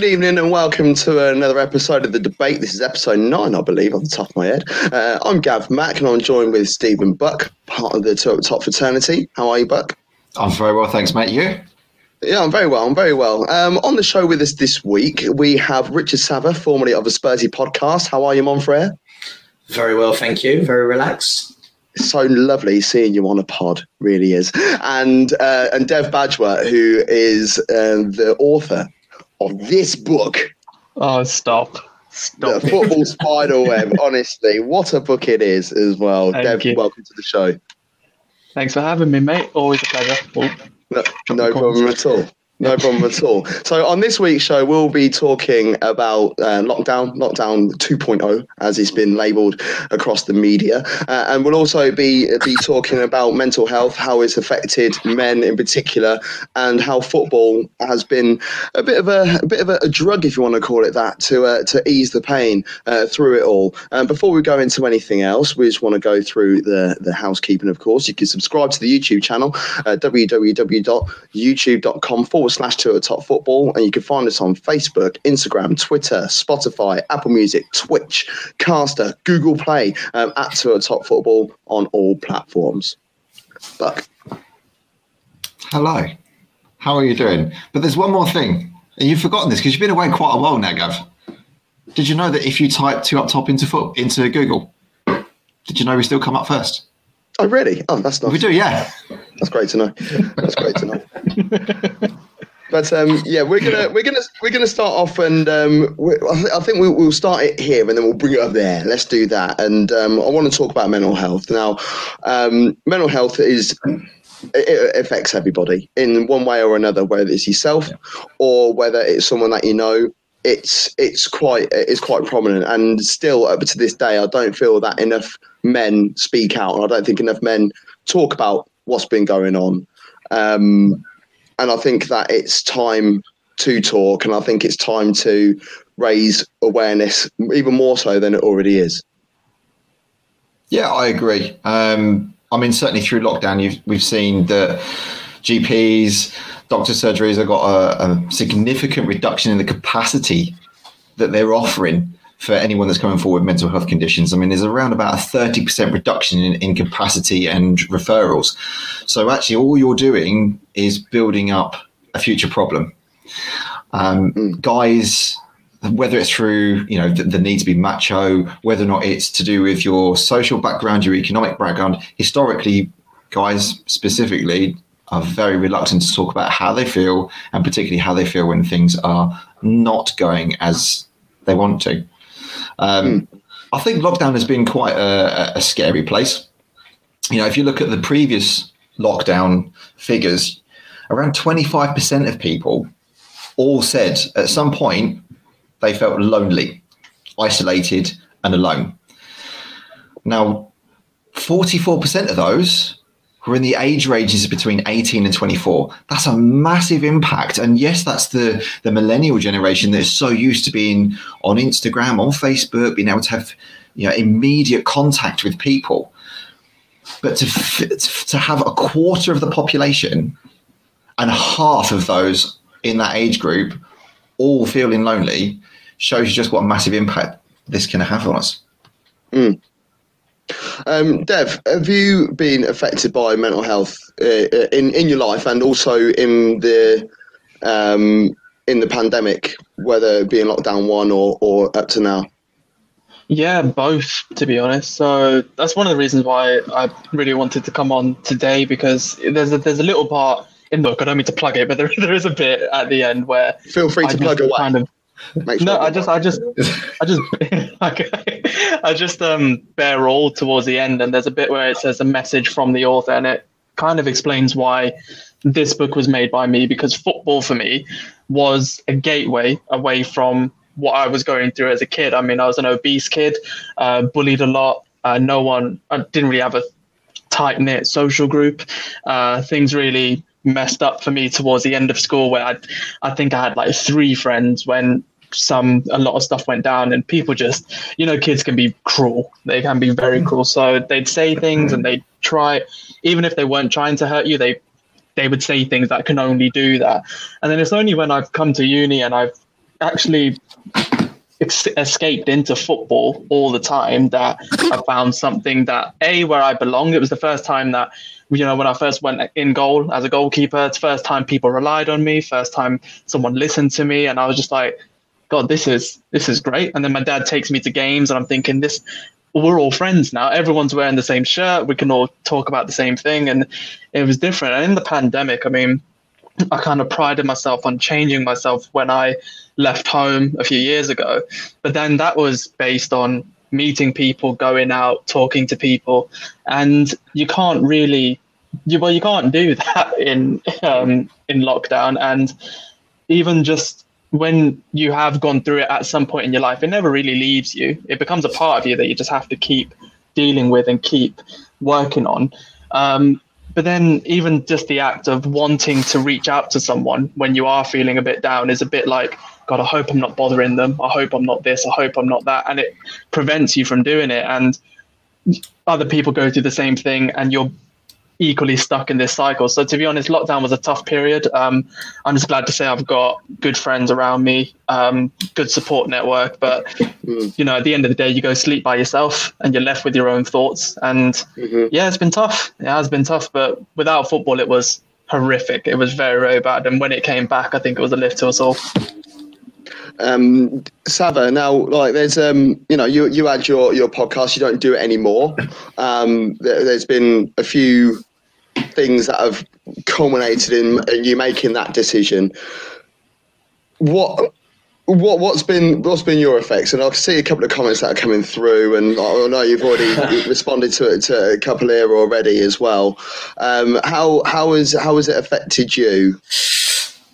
Good evening and welcome to another episode of The Debate. This is episode nine, I believe, on the top of my head. Uh, I'm Gav Mack and I'm joined with Stephen Buck, part of the Two at Top fraternity. How are you, Buck? I'm very well, thanks, mate. You? Yeah, I'm very well. I'm very well. Um, on the show with us this week, we have Richard Sava, formerly of the Spursy podcast. How are you, Monfrere? Very well, thank you. Very relaxed. so lovely seeing you on a pod, really is. And uh, and Dev Bajwa, who is uh, the author of this book, Oh, stop. Stop. The Football Spider Web. Honestly, what a book it is as well. Thank Dev, you. welcome to the show. Thanks for having me, mate. Always a pleasure. Oh, No, no problem at all. No problem at all. So on this week's show, we'll be talking about uh, lockdown, lockdown 2.0, as it's been labelled across the media, uh, and we'll also be be talking about mental health, how it's affected men in particular, and how football has been a bit of a, a bit of a, a drug, if you want to call it that, to uh, to ease the pain uh, through it all. Um, before we go into anything else, we just want to go through the the housekeeping. Of course, you can subscribe to the YouTube channel, uh, www.youtube.com forward slash two at top football, and you can find us on Facebook, Instagram, Twitter, Spotify, Apple Music, Twitch, Caster, Google Play, um, at two at top football on all platforms. Buck. Hello. How are you doing? But there's one more thing. And you've forgotten this because you've been away quite a while now, Gav. Did you know that if you type two up top into foot into Google, did you know we still come up first? Oh, really? Oh, that's nice. We do, yeah. That's great to know. That's great to know. But um, yeah, we're gonna we're gonna we're gonna start off, and um, we, I, th- I think we'll, we'll start it here, and then we'll bring it up there. Let's do that. And um, I want to talk about mental health now. Um, mental health is it, affects everybody in one way or another, whether it's yourself or whether it's someone that you know. It's it's quite it's quite prominent, and still up to this day, I don't feel that enough men speak out, and I don't think enough men talk about what's been going on. Um, and I think that it's time to talk, and I think it's time to raise awareness even more so than it already is. Yeah, I agree. Um, I mean, certainly through lockdown, we've seen that GPs, doctor surgeries have got a, a significant reduction in the capacity that they're offering for anyone that's coming forward with mental health conditions. I mean, there's around about a 30% reduction in, in capacity and referrals. So actually, all you're doing is building up a future problem. Um, Guys, whether it's through you know the, the need to be macho, whether or not it's to do with your social background, your economic background, historically, guys specifically are very reluctant to talk about how they feel, and particularly how they feel when things are not going as they want to. Um, I think lockdown has been quite a, a scary place. You know, if you look at the previous lockdown figures, around 25% of people all said at some point they felt lonely, isolated, and alone. Now, 44% of those were in the age ranges between 18 and 24. That's a massive impact. And yes, that's the, the millennial generation that is so used to being on Instagram, on Facebook, being able to have you know immediate contact with people. But to, to have a quarter of the population and half of those in that age group all feeling lonely shows you just what a massive impact this can have on us. Mm. Um, Dev, have you been affected by mental health uh, in in your life and also in the um, in the pandemic, whether being lockdown one or, or up to now? Yeah, both, to be honest. So that's one of the reasons why I really wanted to come on today because there's a, there's a little part in the book. I don't mean to plug it, but there, there is a bit at the end where Feel free to I plug just away. kind of sure no, I just, I just, I just, okay. I just um bear all towards the end, and there's a bit where it says a message from the author, and it kind of explains why this book was made by me because football for me was a gateway away from what I was going through as a kid. I mean, I was an obese kid, uh, bullied a lot. Uh, no one, I didn't really have a tight knit social group. Uh, things really messed up for me towards the end of school, where I, I think I had like three friends when some a lot of stuff went down, and people just, you know, kids can be cruel. They can be very mm. cruel. So they'd say things and they'd try, even if they weren't trying to hurt you, they they would say things that can only do that. And then it's only when I've come to uni and I've actually ex- escaped into football all the time that I found something that a where I belong. It was the first time that you know when I first went in goal as a goalkeeper. It's first time people relied on me. First time someone listened to me, and I was just like, God, this is this is great. And then my dad takes me to games, and I'm thinking this. We're all friends now. Everyone's wearing the same shirt. We can all talk about the same thing, and it was different. And in the pandemic, I mean, I kind of prided myself on changing myself when I left home a few years ago. But then that was based on meeting people, going out, talking to people, and you can't really, you well, you can't do that in um, in lockdown. And even just when you have gone through it at some point in your life, it never really leaves you. It becomes a part of you that you just have to keep dealing with and keep working on. Um, but then even just the act of wanting to reach out to someone when you are feeling a bit down is a bit like god i hope i'm not bothering them i hope i'm not this i hope i'm not that and it prevents you from doing it and other people go through the same thing and you're equally stuck in this cycle. So to be honest, lockdown was a tough period. Um, I'm just glad to say I've got good friends around me, um, good support network. But mm. you know, at the end of the day, you go sleep by yourself and you're left with your own thoughts. And mm-hmm. yeah, it's been tough. It has been tough. But without football, it was horrific. It was very, very bad. And when it came back, I think it was a lift to us all. Um, Sava, now like there's um, you know, you you had your your podcast, you don't do it anymore. Um, there, has been a few things that have culminated in, you making that decision. What what what's been what's been your effects? And I see a couple of comments that are coming through, and I know you've already responded to it to a couple here already as well. Um, how how has how has it affected you?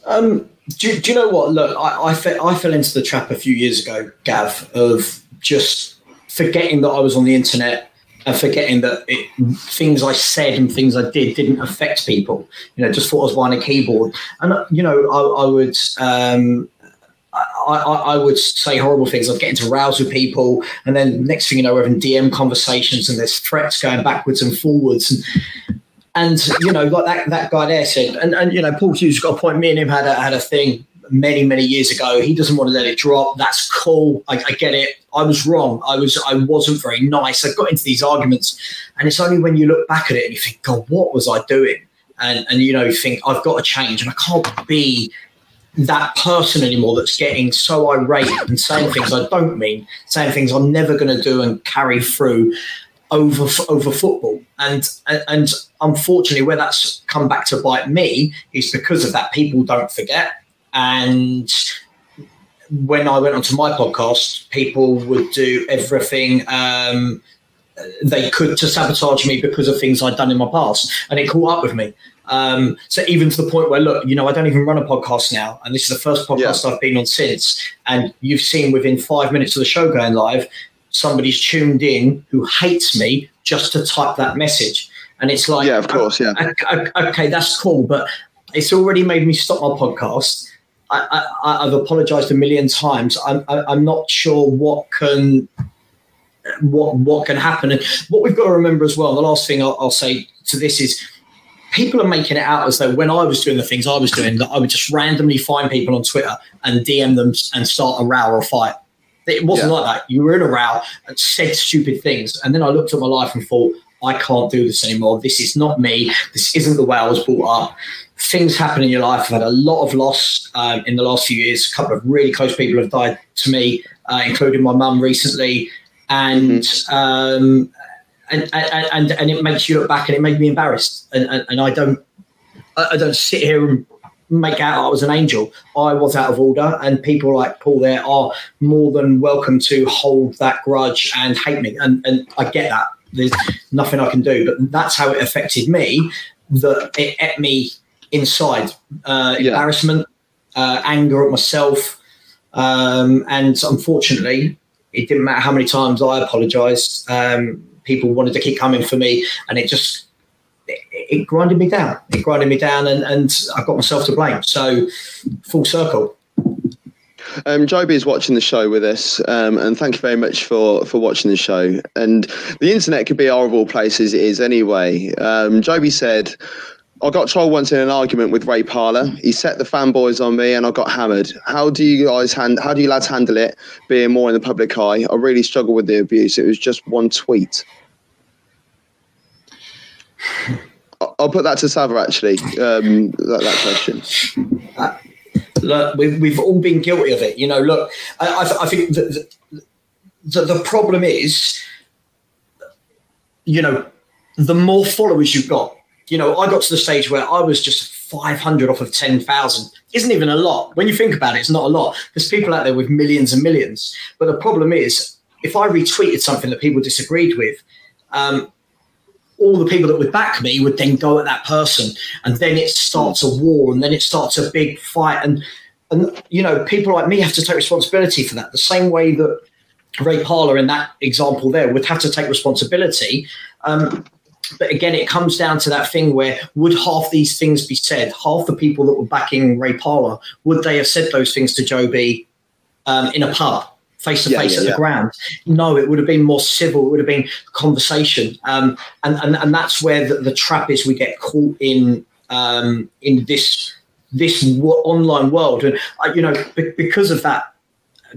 Um, do, do you know what? Look, I I, fe- I fell into the trap a few years ago, Gav, of just forgetting that I was on the internet and forgetting that it, things I said and things I did didn't affect people. You know, just thought I was behind a keyboard, and uh, you know, I, I would. Um, I, I, I, would say horrible things. I'd get into rows with people, and then next thing you know, we're having DM conversations, and there's threats going backwards and forwards. And, and you know, like that, that guy there said, and, and you know, Paul Hughes got a point. Me and him had a, had a thing many many years ago. He doesn't want to let it drop. That's cool. I, I, get it. I was wrong. I was I wasn't very nice. I got into these arguments, and it's only when you look back at it and you think, God, what was I doing? And and you know, you think I've got to change, and I can't be that person anymore that's getting so irate and saying things I don't mean, saying things I'm never going to do and carry through over over football. And, and and unfortunately, where that's come back to bite me is because of that. People don't forget and when I went onto my podcast, people would do everything um, they could to sabotage me because of things I'd done in my past, and it caught up with me. Um, so even to the point where, look, you know, I don't even run a podcast now, and this is the first podcast yeah. I've been on since. And you've seen within five minutes of the show going live, somebody's tuned in who hates me just to type that message. And it's like, yeah, of course, yeah. Okay, that's cool, but it's already made me stop my podcast I, have apologized a million times. I'm, I'm not sure what can what what can happen. And what we've got to remember as well. The last thing I'll, I'll say to this is people are making it out as though when I was doing the things I was doing, that I would just randomly find people on Twitter and DM them and start a row or a fight. It wasn't yeah. like that. You were in a row and said stupid things. And then I looked at my life and thought, I can't do this anymore. This is not me. This isn't the way I was brought up things happen in your life. I've had a lot of loss um, in the last few years. A couple of really close people have died to me, uh, including my mum recently, and, mm-hmm. um, and, and and and it makes you look back and it made me embarrassed. And, and, and I don't I don't sit here and make out I was an angel. I was out of order, and people like Paul there are more than welcome to hold that grudge and hate me. And and I get that. There's nothing I can do, but that's how it affected me. That it ate me inside uh, yeah. embarrassment, uh, anger at myself. Um, and unfortunately, it didn't matter how many times I apologized. Um, people wanted to keep coming for me, and it just it, it grinded me down. It grinded me down, and, and I got myself to blame. So, full circle. Um, Joby is watching the show with us, um, and thank you very much for, for watching the show. And the internet could be horrible places it is anyway. Um, Joby said, I got trolled once in an argument with Ray Parlour. He set the fanboys on me, and I got hammered. How do you guys hand? How do you lads handle it? Being more in the public eye, I really struggle with the abuse. It was just one tweet. I'll put that to Sava actually. Um, that, that question. Look, we've, we've all been guilty of it. You know, look, I, I, I think the, the, the problem is, you know, the more followers you've got, you know, I got to the stage where I was just 500 off of 10,000. Isn't even a lot. When you think about it, it's not a lot. There's people out there with millions and millions. But the problem is, if I retweeted something that people disagreed with, um, all the people that would back me would then go at that person, and then it starts a war, and then it starts a big fight, and and you know people like me have to take responsibility for that. The same way that Ray Parlour in that example there would have to take responsibility. Um, but again, it comes down to that thing where would half these things be said? Half the people that were backing Ray Parlour would they have said those things to Joby um, in a pub? Face to face yeah, at the yeah. ground. No, it would have been more civil. It would have been conversation, um, and, and and that's where the, the trap is. We get caught in um, in this this wo- online world, and uh, you know be- because of that,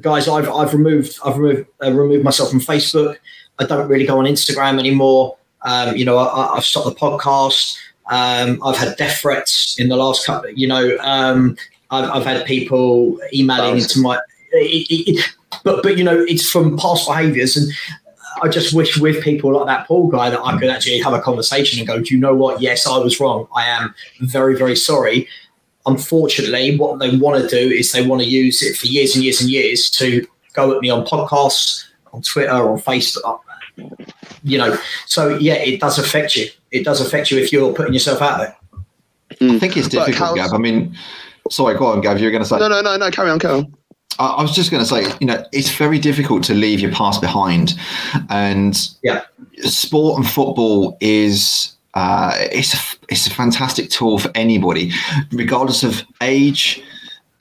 guys, I've I've removed I've removed uh, removed myself from Facebook. I don't really go on Instagram anymore. Um, you know, I- I've stopped the podcast. Um, I've had death threats in the last couple. You know, um, I've, I've had people emailing into my. It, it, but but you know, it's from past behaviours, and I just wish with people like that Paul guy that I could actually have a conversation and go, do you know what? Yes, I was wrong. I am very very sorry. Unfortunately, what they want to do is they want to use it for years and years and years to go at me on podcasts, on Twitter, on Facebook. You know, so yeah, it does affect you. It does affect you if you're putting yourself out there. I think it's difficult, how's- Gav. I mean, sorry, go on, Gav. You're going to say. No, no, no, no. Carry on, carry on. I, was just going to say, you know, it's very difficult to leave your past behind, and Yeah. sport and football is uh, it's a, it's a fantastic tool for anybody, regardless of age,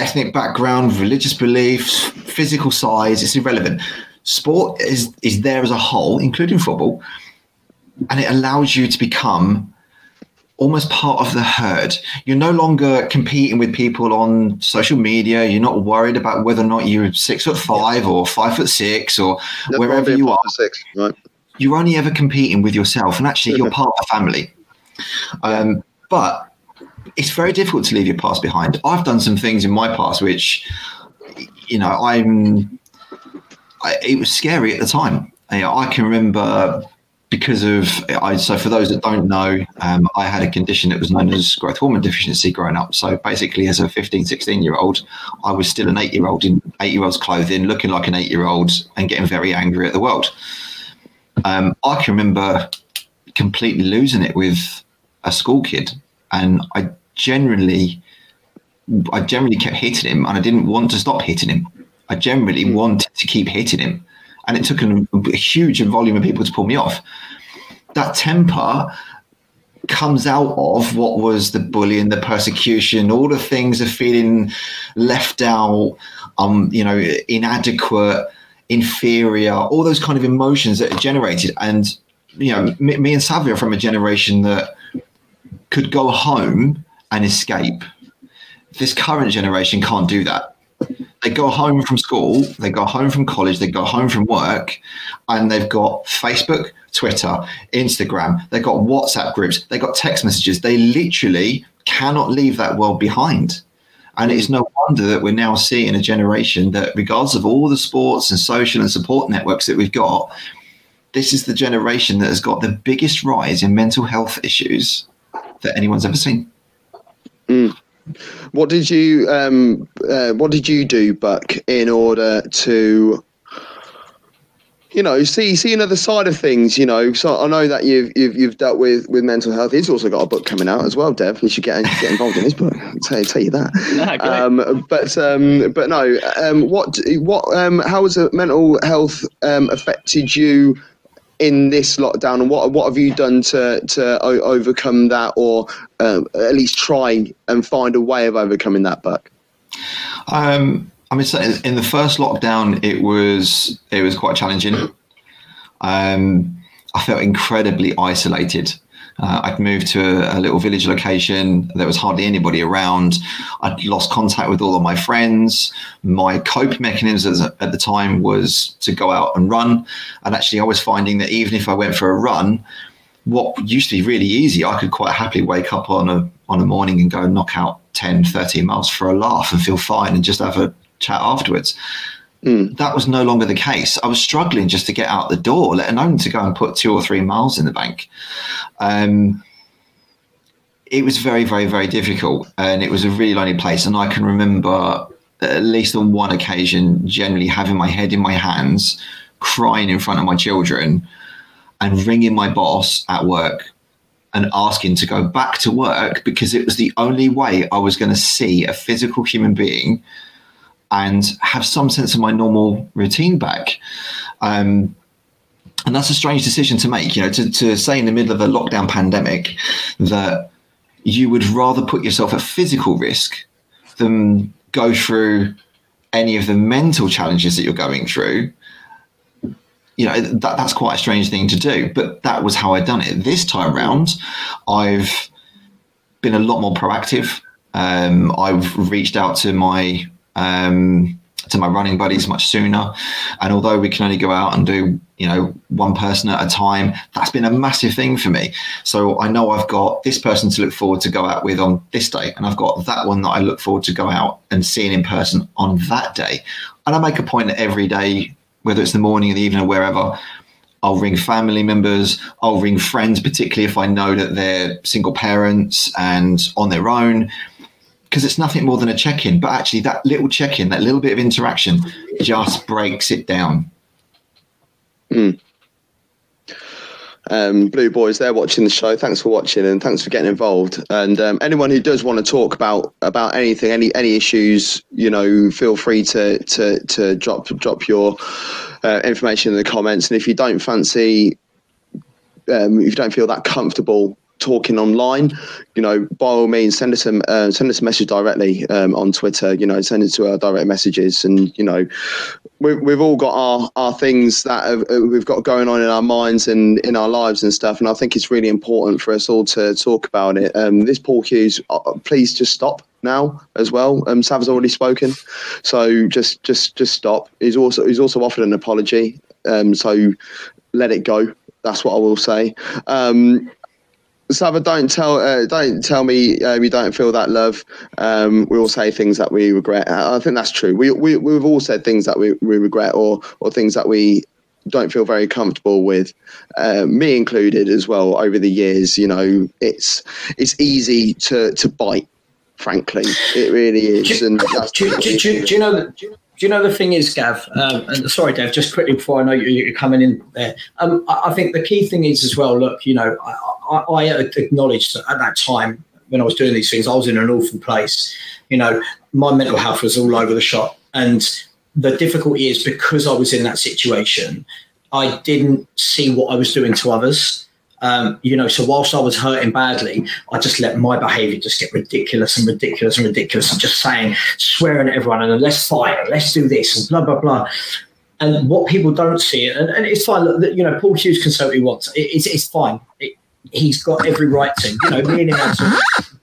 ethnic background, religious beliefs, physical size. It's irrelevant. Sport is is there as a whole, including football, and it allows you to become almost part of the herd. You're no longer competing with people on social media. You're not worried about whether or not you're six foot five or five foot six or That's wherever you are. Six, right? You're only ever competing with yourself, and actually, you're part of the family. Um, but it's very difficult to leave your past behind. I've done some things in my past which, you know, I'm. I, it was scary at the time. You know, I can remember because of I. So for those that don't know, um, I had a condition that was known as growth hormone deficiency growing up. So basically, as a 15, 16 year old, I was still an eight year old in eight year old's clothing, looking like an eight year old, and getting very angry at the world. Um, I can remember completely losing it with a school kid, and I generally, I generally kept hitting him, and I didn't want to stop hitting him. I generally wanted to keep hitting him, and it took a, huge volume of people to pull me off. That temper comes out of what was the bullying, the persecution, all the things of feeling left out, um, you know, inadequate, inferior, all those kind of emotions that are generated. And you know, me, me and Savia are from a generation that could go home and escape. This current generation can't do that. They go home from school, they go home from college, they go home from work, and they've got Facebook, Twitter, Instagram, they've got WhatsApp groups, they've got text messages. They literally cannot leave that world behind. And it's no wonder that we're now seeing a generation that, regardless of all the sports and social and support networks that we've got, this is the generation that has got the biggest rise in mental health issues that anyone's ever seen. Mm. What did you um, uh, What did you do, Buck, in order to, you know, see see another side of things? You know, so I know that you've you've, you've dealt with, with mental health. He's also got a book coming out as well, Dev. You should get get involved in his book. I'll tell, tell you that. Yeah. Um, but um, but no, um, what what um, how has mental health um, affected you in this lockdown, and what what have you done to to o- overcome that, or um, at least try and find a way of overcoming that? Buck. Um, I mean, so in the first lockdown, it was it was quite challenging. Um, I felt incredibly isolated Uh, I'd moved to a, a, little village location. There was hardly anybody around. I'd lost contact with all of my friends. My cope mechanism at the time was to go out and run. And actually, I was finding that even if I went for a run, what used to be really easy, I could quite happily wake up on a on a morning and go knock out 10, 13 miles for a laugh and feel fine and just have a chat afterwards. Mm. That was no longer the case. I was struggling just to get out the door, let alone to go and put two or three miles in the bank. Um, it was very, very, very difficult, and it was a really lonely place. And I can remember, at least on one occasion, generally having my head in my hands, crying in front of my children, and ringing my boss at work and asking to go back to work because it was the only way I was going to see a physical human being and have some sense of my normal routine back. Um, and that's a strange decision to make, you know, to, to say in the middle of a lockdown pandemic that you would rather put yourself at physical risk than go through any of the mental challenges that you're going through. You know, that, that's quite a strange thing to do, but that was how I'd done it. This time round, I've been a lot more proactive. Um, I've reached out to my um, to my running buddies much sooner. And although we can only go out and do, you know, one person at a time, that's been a massive thing for me. So I know I've got this person to look forward to go out with on this day, and I've got that one that I look forward to go out and seeing in person on that day. And I make a point that every day, whether it's the morning or the evening or wherever, I'll ring family members, I'll ring friends, particularly if I know that they're single parents and on their own because it's nothing more than a check-in. But actually, that little check-in, that little bit of interaction, just breaks it down. Mm. Um, Blue Boys, they're watching the show. Thanks for watching and thanks for getting involved. And um, anyone who does want to talk about about anything, any any issues, you know, feel free to to to drop drop your uh, information in the comments. And if you don't fancy, um, if you don't feel that comfortable talking online, you know, by all means, send us a uh, send us a message directly um, on Twitter. You know, send it to our direct messages, and you know, we've we've all got our our things that have, uh, we've got going on in our minds and in our lives and stuff. And I think it's really important for us all to talk about it. Um, this Paul Hughes, uh, please just stop now as well. Um, Sav's already spoken, so just just just stop. He's also he's also offered an apology. Um, so let it go. That's what I will say. Um, Sava, don't tell uh, don't tell me um, you don't feel that love. Um, we all say things that we regret. I think that's true. We we we've all said things that we, we regret or or things that we don't feel very comfortable with, uh, me included as well. Over the years, you know, it's it's easy to to bite. Frankly, it really is. Do, and do, do, do, do you know that? Do you know the thing is, Gav? Um, and sorry, Dave, just quickly before I know you, are coming in there. Um, I, I, think the key thing is as well. Look, you know, I, I, I acknowledged that at that time when I was doing these things, I was in an awful place. You know, my mental health was all over the shop, and the difficulty is because I was in that situation, I didn't see what I was doing to others. Um, you know, so whilst I was hurting badly, I just let my behaviour just get ridiculous and ridiculous and ridiculous and just saying, swearing at everyone and let's fight let's do this and blah, blah, blah. And what people don't see, and, and it's fine, that, you know, Paul Hughes can say what he wants. It, it's, it's fine. It, he's got every right to. You know, me and him had some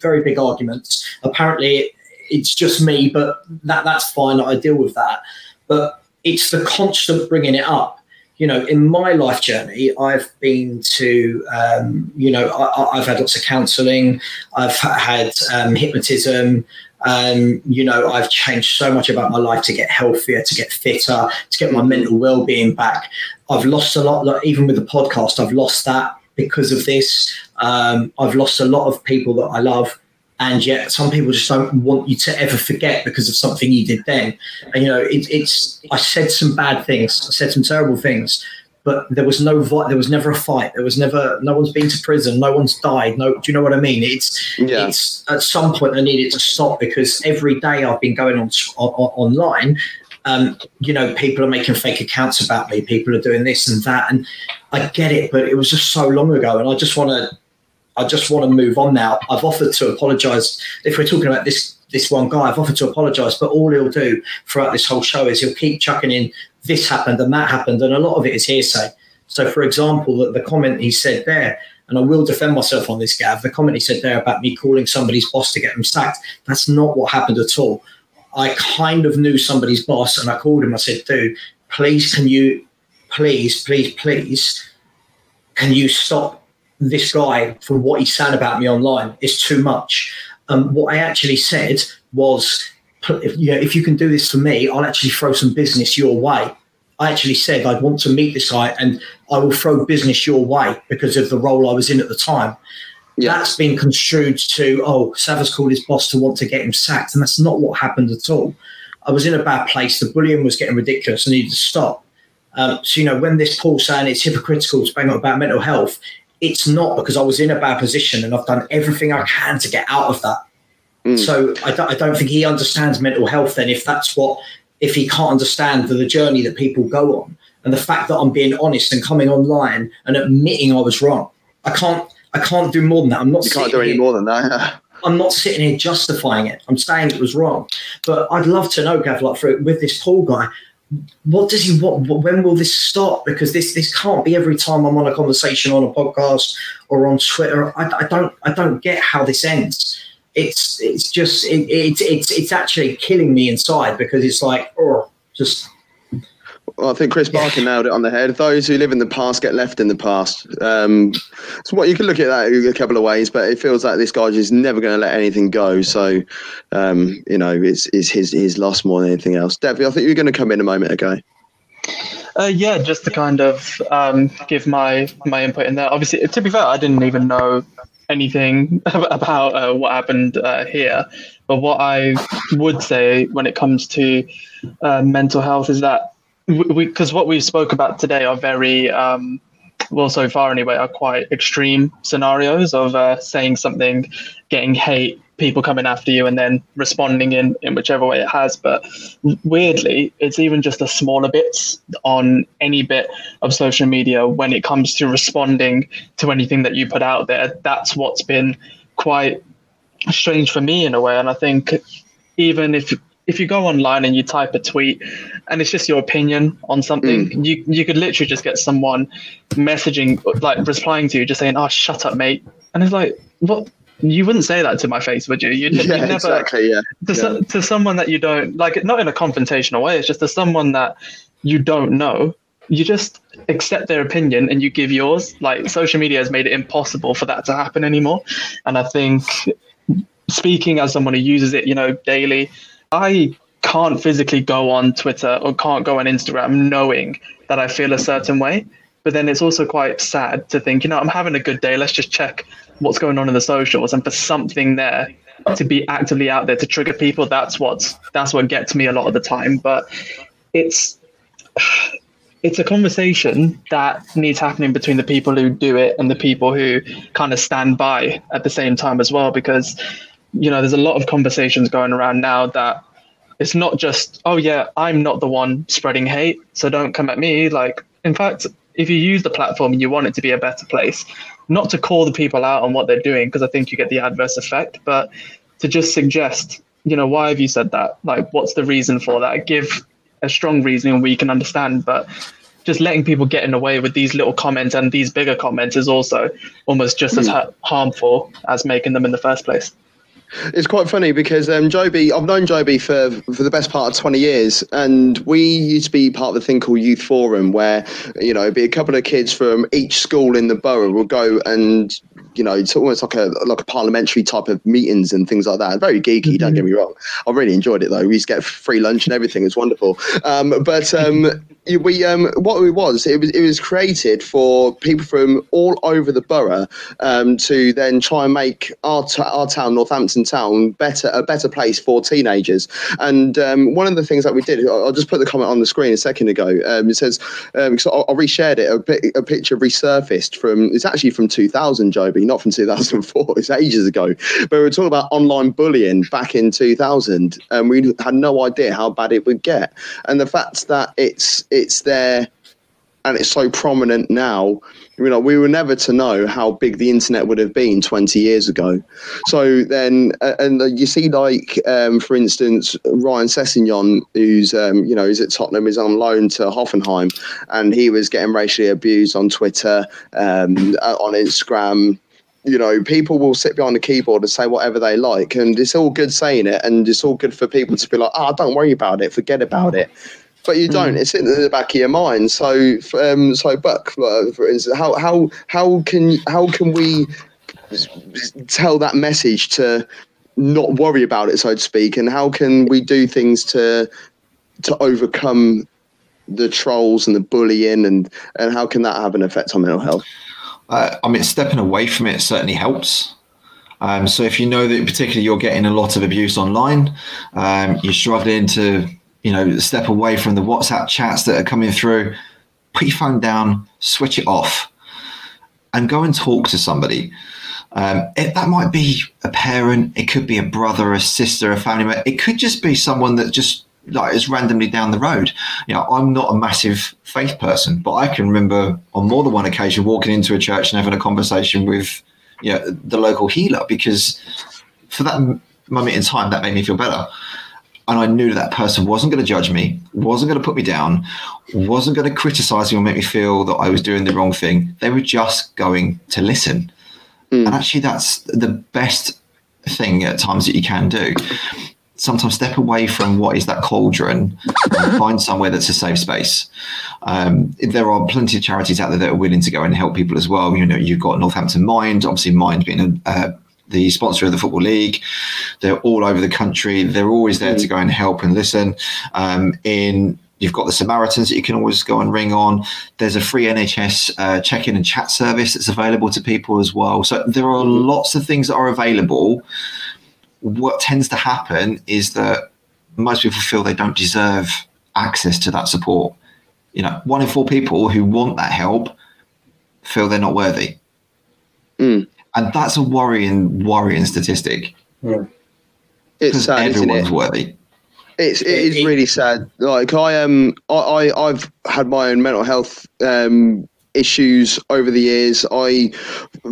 very big arguments. Apparently, it's just me, but that that's fine. I deal with that. But it's the constant bringing it up you know, in my life journey, I've been to, um, you know, I, have had lots of counselling, I've had um, hypnotism. Um, you know, I've changed so much about my life to get healthier, to get fitter, to get my mental well-being back. I've lost a lot, like, even with the podcast, I've lost that because of this. Um, I've lost a lot of people that I love and yet some people just don't want you to ever forget because of something you did then. And you know, it, it's I said some bad things, I said some terrible things, but there was no fight. there was never a fight. There was never no one's been to prison, no one's died. No, do you know what I mean? It's yeah. it's at some point I needed to stop because every day I've been going on, on online. Um, you know, people are making fake accounts about me. People are doing this and that, and I get it, but it was just so long ago, and I just want to I just want to move on now. I've offered to apologise. If we're talking about this this one guy, I've offered to apologise, but all he'll do throughout this whole show is he'll keep chucking in this happened and that happened, and a lot of it is hearsay. So, for example, the, the comment he said there, and I will defend myself on this, Gav. The comment he said there about me calling somebody's boss to get him sacked, that's not what happened at all. I kind of knew somebody's boss, and I called him. I said, dude, please, can you, please, please, please, can you stop this guy from what he's saying about me online? is too much. Um, what I actually said was, if, you know, if you can do this for me, I'll actually throw some business your way. I actually said I'd want to meet this guy and I will throw business your way because of the role I was in at the time. Yeah. That's been construed to, oh, Savas called his boss to want to get him sacked. And that's not what happened at all. I was in a bad place. The bullying was getting ridiculous. I needed to stop. Um, so, you know, when this Paul saying it's hypocritical to bang up about mental health, it's not because I was in a bad position and I've done everything I can to get out of that. Mm. So I don't, don't think he understands mental health then if that's what if he can't understand the, the journey that people go on and the fact that I'm being honest and coming online and admitting I was wrong. I can't I can't do more than that. I'm not. You can't do any here, more than that. I'm not sitting here justifying it. I'm saying it was wrong. But I'd love to know, Gav, like for, with this Paul guy, what does he want? When will this stop? Because this this can't be every time I'm on a conversation on a podcast or on Twitter. I, I don't I don't get how this ends it's it's just it, it's it's it's actually killing me inside because it's like oh just well, I think Chris Barker yeah. nailed it on the head. Those who live in the past get left in the past. Um, so what you can look at that a couple of ways, but it feels like this guy is never going to let anything go. So, um, you know, it's, it's his his loss more than anything else. Devi, I think you were going to come in a moment ago. Uh, yeah, just to kind of um, give my my input in there. Obviously, to be fair, I didn't even know anything about uh, what happened uh, here. But what I would say when it comes to uh, mental health is that because what we spoke about today are very um, well so far anyway are quite extreme scenarios of uh, saying something getting hate people coming after you and then responding in in whichever way it has. But weirdly it's even just the smaller bits on any bit of social media when it comes to responding to anything that you put out there. That's what's been quite strange for me in a way. And i think even if if you go online and you type a tweet and it's just your opinion on something, mm. you you could literally just get someone messaging like replying to you just saying, "Oh, shut up, mate," and it's like, what? You wouldn't say that to my face, would you? You'd, yeah, you'd never, exactly. Yeah. To, yeah. to someone that you don't like, not in a confrontational way. It's just to someone that you don't know. You just accept their opinion and you give yours. Like social media has made it impossible for that to happen anymore. And I think speaking as someone who uses it, you know, daily, I can't physically go on Twitter or can't go on Instagram knowing that I feel a certain way. But then it's also quite sad to think, you know, I'm having a good day. Let's just check what's going on in the socials. And for something there to be actively out there to trigger people, that's what's that's what gets me a lot of the time. But it's it's a conversation that needs happening between the people who do it and the people who kind of stand by at the same time as well because you know, there's a lot of conversations going around now that it's not just, oh yeah, I'm not the one spreading hate, so don't come at me. Like, in fact, if you use the platform and you want it to be a better place, not to call the people out on what they're doing, because I think you get the adverse effect, but to just suggest, you know, why have you said that? Like, what's the reason for that? Give a strong reason we can understand, but just letting people get in the way with these little comments and these bigger comments is also almost just as hmm. ha- harmful as making them in the first place. It's quite funny because um, Joby, I've known Joby for for the best part of twenty years, and we used to be part of a thing called Youth Forum, where you know, be a couple of kids from each school in the borough will go and you know, it's almost like a like a parliamentary type of meetings and things like that. Very geeky, mm-hmm. don't get me wrong. I really enjoyed it though. We used to get free lunch and everything. It's wonderful. Um, but um, we um, what it was, it was it was created for people from all over the borough um, to then try and make our t- our town, Northampton town, better a better place for teenagers. And um, one of the things that we did, I'll just put the comment on the screen a second ago. Um, it says, um, so I, I reshared it. A, a picture resurfaced from it's actually from 2000, Joby not from 2004. It's ages ago. But we were talking about online bullying back in 2000, and we had no idea how bad it would get. And the fact that it's it's there and it's so prominent now. You know, we were never to know how big the internet would have been 20 years ago. So then, and you see, like um, for instance, Ryan Sessegnon, who's um, you know, he's at Tottenham, is on loan to Hoffenheim, and he was getting racially abused on Twitter, um, on Instagram you know, people will sit behind the keyboard and say whatever they like, and it's all good saying it, and it's all good for people to be like, "Ah, oh, don't worry about it, forget about it." But you don't. Mm. It's in the back of your mind. So, um, so Buck, for instance, how how how can how can we tell that message to not worry about it, so to speak, and how can we do things to to overcome the trolls and the bullying, and and how can that have an effect on mental health? Uh, I mean, stepping away from it certainly helps. Um, so if you know that particularly you're getting a lot of abuse online, um, you're struggling to, you know, step away from the WhatsApp chats that are coming through, put your phone down, switch it off, and go and talk to somebody. Um, it, that might be a parent, it could be a brother, a sister, a family member. It could just be someone that just like is randomly down the road. You know, I'm not a massive faith person, but I can remember on more than one occasion walking into a church and having a conversation with you know, the local healer because for that moment in time, that made me feel better. And I knew that person wasn't going to judge me, wasn't going to put me down, wasn't going to criticize me or make me feel that I was doing the wrong thing. They were just going to listen. Mm. And actually, that's the best thing at times that you can do sometimes step away from what is that cauldron and find somewhere that's a safe space. Um, there are plenty of charities out there that are willing to go and help people as well. You know, you've got Northampton Mind, obviously Mind being a, uh, the sponsor of the Football League. They're all over the country. They're always there to go and help and listen. Um, in You've got the Samaritans that you can always go and ring on. There's a free NHS uh, check-in and chat service that's available to people as well. So there are lots of things that are available what tends to happen is that most people feel they don't deserve access to that support. You know, one in four people who want that help feel they're not worthy. Mm. And that's a worrying, worrying statistic. Mm. It's sad, everyone's it? worthy. It's it is really sad. Like I am, um, I, I have had my own mental health um, issues over the years. I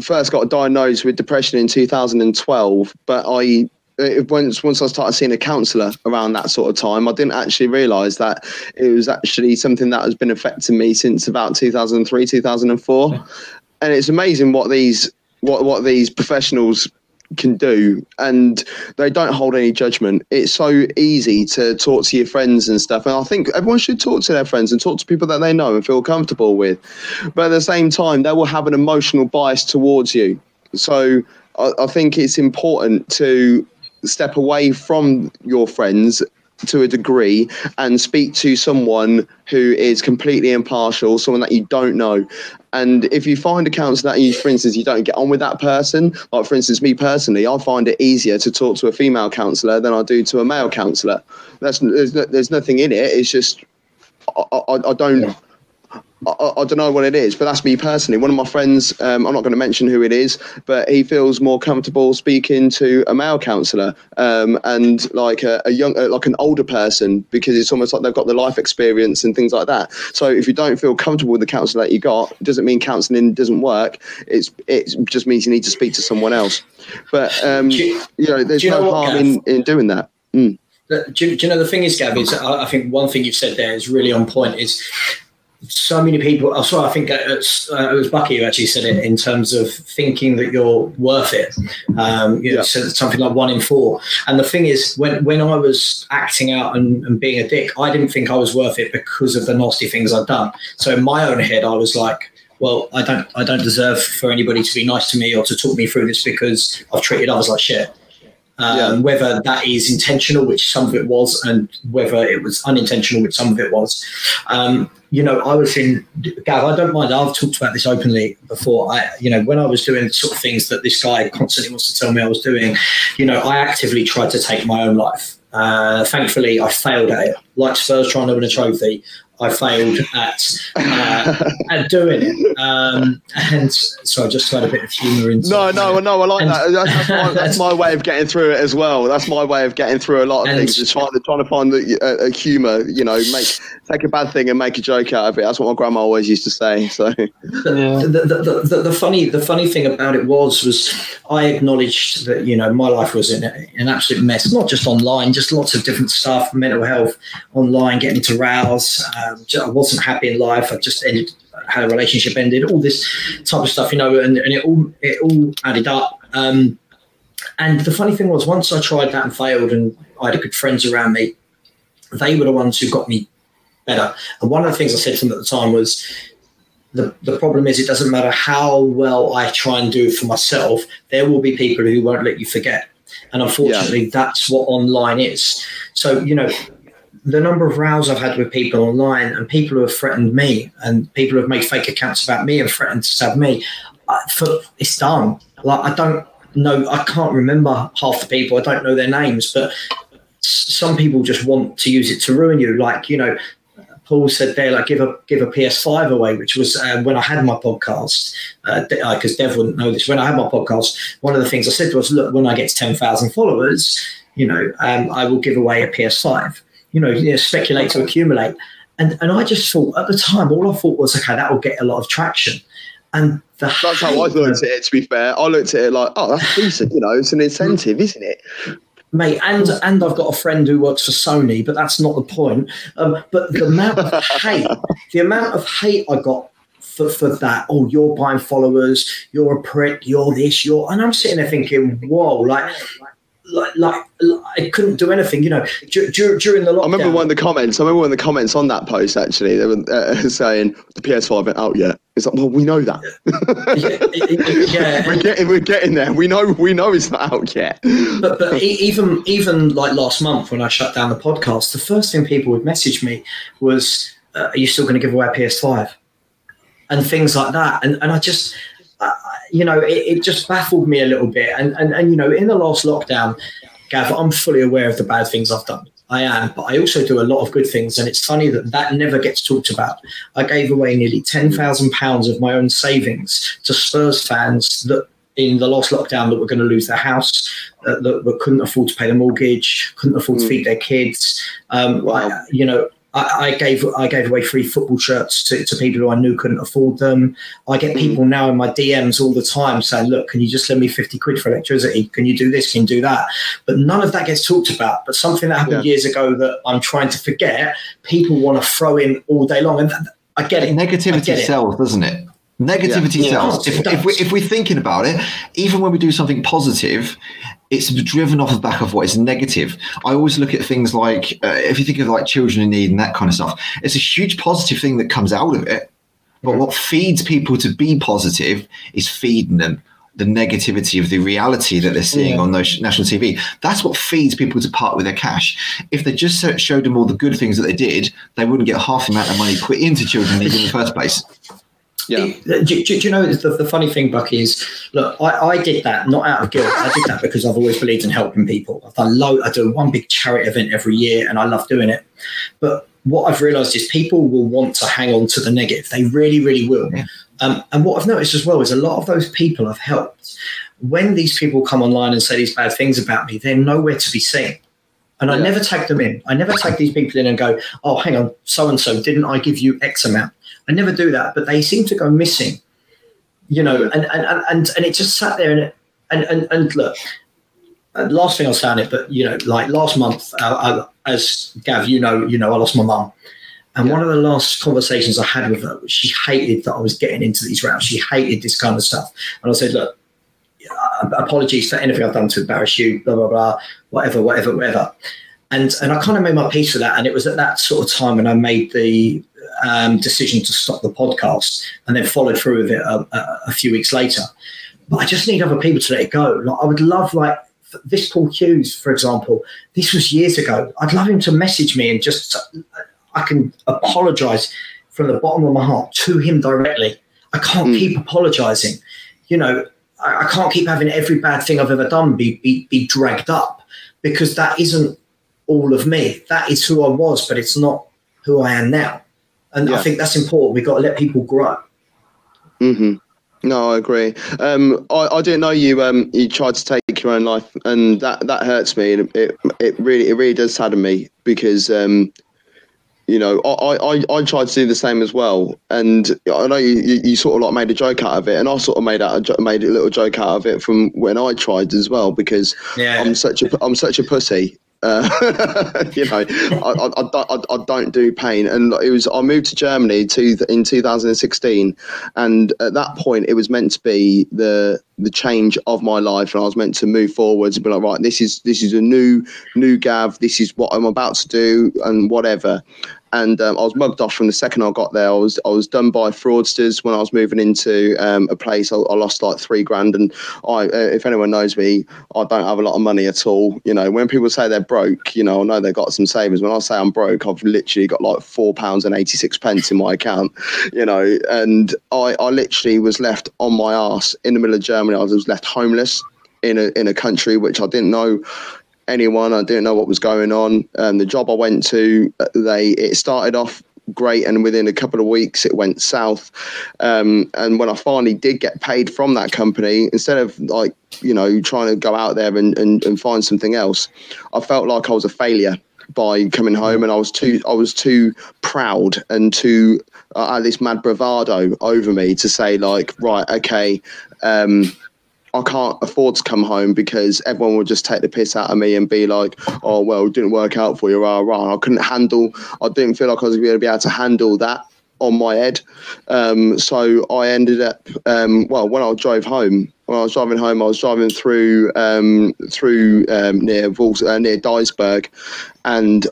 first got diagnosed with depression in 2012, but I uh, once once I started seeing a counsellor around that sort of time, I didn't actually realise that it was actually something that has been affecting me since about 2003, 2004. And it's amazing what these what what these professionals can do. And they don't hold any judgment. It's so easy to talk to your friends and stuff. And i think everyone should talk to their friends and talk to people that they know and feel comfortable with. But at the same time they will have an emotional bias towards you. So I, I think it's important to step away from your friends to a degree and speak to someone who is completely impartial, someone that you don't know. And if you find a counsellor that you, for instance, you don't get on with that person, like for instance, me personally, I find it easier to talk to a female counsellor than I do to a male counsellor. That's there's, no, there's nothing in it. It's just I, I, I don't. I, I, don't know what it is, but that's me personally. One of my friends, um, I'm not going to mention who it is, but he feels more comfortable speaking to a male counsellor um, and like a, a young, uh, like an older person, because it's almost like they've got the life experience and things like that. So if you don't feel comfortable with the counsellor that you got, it doesn't mean counselling doesn't work. It's it just means you need to speak to someone else. But um, you, you, know, there's no know harm in, in doing that. Mm. Do you, do you, know the thing is, Gav? Is I, I think one thing you've said there is really on point. Is so many people. I saw. I think uh, uh, it was Bucky who actually said it in terms of thinking that you're worth it. Um, you know, so something like one in four. And the thing is, when when I was acting out and, and being a dick, I didn't think I was worth it because of the nasty things I'd done. So in my own head, I was like, well, I don't I don't deserve for anybody to be nice to me or to talk me through this because I've treated others like shit. Um, yeah. Whether that is intentional, which some of it was, and whether it was unintentional, which some of it was. Um, you know, I was in Gav. I don't mind. I've talked about this openly before. I, you know, when I was doing the sort of things that this guy constantly wants to tell me I was doing, you know, I actively tried to take my own life. Uh, thankfully, I failed at it. Like Spurs trying to win a trophy, I failed at uh, at doing it. Um, and so I just had a bit of humour into No, it. no, no. I like And- that. That's, that's, my, that's my way of getting through it as well. That's my way of getting through a lot of And- things. Is trying to trying to find the uh, uh, humour. You know, make take a bad thing and make a joke out of it. That's what my grandma always used to say. So Yeah. the, the, the, the, the funny the funny thing about it was was I acknowledged that you know my life was in an absolute mess, not just online, just lots of different stuff, mental health online, getting into rows. Ju- I wasn't happy in life. I just ended had a relationship ended, all this type of stuff, you know, and, and it all it all added up. Um, and the funny thing was, once I tried that and failed, and I had good friends around me, they were the ones who got me better. And one of the things I said to them at the time was, the, the problem is it doesn't matter how well I try and do it for myself, there will be people who won't let you forget. And unfortunately, that's what online is. So, you know, the number of rows I've had with people online and people who have threatened me and people who have made fake accounts about me and threatened to stab me, uh, for, it's done. Like, I don't know, I can't remember half the people, I don't know their names, but some people just want to use it to ruin you. Like, you know, Paul said there, like, give a give a PS5 away, which was uh, when I had my podcast. Because Dev wouldn't know this. When I had my podcast, one of the things I said was, look, when I get to ten thousand followers, you know, um, I will give away a PS5. You know, you know, speculate to accumulate. And and I just thought at the time, all I thought was, okay, that will get a lot of traction. And the that's how I looked at it. To be fair, I looked at it like, oh, that's decent. You know, it's an incentive, isn't it? mate and and i've got a friend who works for sony but that's not the point um, but the amount of hate the amount of hate i got for, for that oh you're buying followers you're a prick you're this you're and i'm sitting there thinking whoa like like, like, like I couldn't do anything, you know. Dur- dur- during the lockdown, I remember one of the comments. I remember one of the comments on that post. Actually, they were uh, saying the PS5 ain't out yet. It's like, well, we know that. yeah, we're getting, we're getting there. We know, we know it's not out yet. but but e- even even like last month when I shut down the podcast, the first thing people would message me was, uh, "Are you still going to give away a PS5?" and things like that. And and I just, you know, it, it just baffled me a little bit. And and and you know, in the last lockdown, Gav, I'm fully aware of the bad things I've done. I am, but I also do a lot of good things, and it's funny that that never gets talked about. I gave away nearly ten thousand pounds of my own savings to Spurs fans that in the last lockdown that were going to lose their house, uh, that, that couldn't afford to pay the mortgage, couldn't afford to Mm. feed their kids. Um, Wow. I- you know, I, I gave I gave away free football shirts to, to people who I knew couldn't afford them. I get mm. people now in my DMs all the time saying, "Look, can you just lend me fifty quid for electricity? Can you do this? Can you do that?" But none of that gets talked about. But something that happened years ago that I'm trying to forget, people want to throw in all day long, and th- I get it. I Negativity get it. sells, doesn't it? Negativity Yeah. sells. Yeah, If, if, we, if we're thinking about it, even when we do something positive, it's driven off the back of what is negative. I always look at things like, uh, if you think of like children in need and that kind of stuff, it's a huge positive thing that comes out of it. But what feeds people to be positive is feeding them the negativity of the reality that they're seeing Yeah. on national TV. That's what feeds people to part with their cash. If they just showed them all the good things that they did, they wouldn't get half the amount of money put into children in the first place. Yeah. Do, do- do you know the, the funny thing, Bucky, is look, I, I did that not out of guilt. I did that because I've always believed in helping people. I've done low, I do one big charity event every year, and I love doing it. But what I've realised is people will want to hang on to the negative. They really, really will. Yeah. Um, and what I've noticed as well is a lot of those people I've helped. When these people come online and say these bad things about me, they're nowhere to be seen. And I never tag them in. I never tag these people in and go, oh, hang on, so and so, didn't I give you X amount? I never do that, but they seem to go missing. You know, and and and and, it just sat there and it, and and, and look. uh, last thing I'll say on it, but you know, like last month, uh, I, as Gav, you know, you know, I lost my mum, and one of the last conversations I had with her, she hated that I was getting into these routes. She hated this kind of stuff, and I said, look, uh, apologies for anything I've done to embarrass you, blah blah blah, whatever, whatever, whatever. And and I kind of made my peace with that, and it was at that sort of time when I made the um, decision to stop the podcast, and then followed through with it a, a, a few weeks later. But I just need other people to let it go. Like I would love like this Paul Hughes, for example. This was years ago. I'd love him to message me and just I can apologize from the bottom of my heart to him directly. I can't Mm. keep apologizing. You know, I, I can't keep having every bad thing I've ever done be, be be dragged up because that isn't all of me. That is who I was, but it's not who I am now. And Yeah. I think that's important. We've got to let people grow. hmm No, I agree. Um, I, I didn't know you. Um, you tried to take your own life, and that, that hurts me. And it, it really it really does sadden me because um, you know I, I, I- tried to do the same as well. And I know you, you, you sort of like made a joke out of it, and I sort of made out a, made a little joke out of it from when I tried as well because Yeah. I'm such a I'm such a pussy. Uh, you know, I, I, I, I don't do pain, and it was I moved to Germany to in 2016, and at that point it was meant to be the the change of my life, and I was meant to move forwards and be like, right, this is this is a new new Gav, this is what I'm about to do, and whatever. And um, I was mugged off from the second I got there. I was I was done by fraudsters when I was moving into um, a place. I, I lost like three grand, and I, uh, if anyone knows me, I don't have a lot of money at all. You know, when people say they're broke, you know, I know they've got some savings. When I say I'm broke, I've literally got like four pounds and eighty six pence in my account. You know, and I, I literally was left on my ass in the middle of Germany. I was left homeless in a in a country which I didn't know anyone. I didn't know what was going on. Um, the job I went to, uh, they it started off great, and within a couple of weeks it went south. Um, and when I finally did get paid from that company, instead of like you know trying to go out there and, and, and find something else, I felt like I was a failure by coming home and I was too I was too proud and too uh, this mad bravado over me to say like right okay um I can't afford to come home because everyone would just take the piss out of me and be like, "Oh well, it didn't work out for you." Rah, rah. I couldn't handle. I didn't feel like I was going to be able to handle that on my head. Um, so I ended up. Um, well, when I drove home, when I was driving home, I was driving through um, through um, near Wals- uh, near Duisburg, and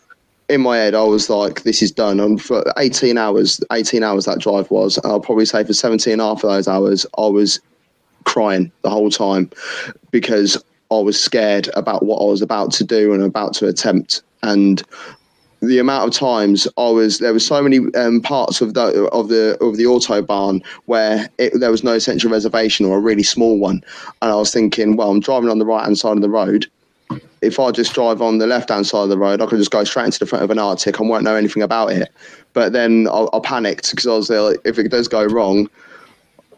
in my head, I was like, this is done. And for 18 hours, 18 hours that drive was, I'll probably say for 17 and a half of those hours, I was crying the whole time because I was scared about what I was about to do and about to attempt. And the amount of times I was there were so many um, parts of the of the of the autobahn where it, there was no central reservation or a really small one, and I was thinking, well, I'm driving on the right hand side of the road. If I just drive on the left hand side of the road, I could just go straight into the front of an Arctic and won't know anything about it. But then I, I panicked because I was. Like, if it does go wrong,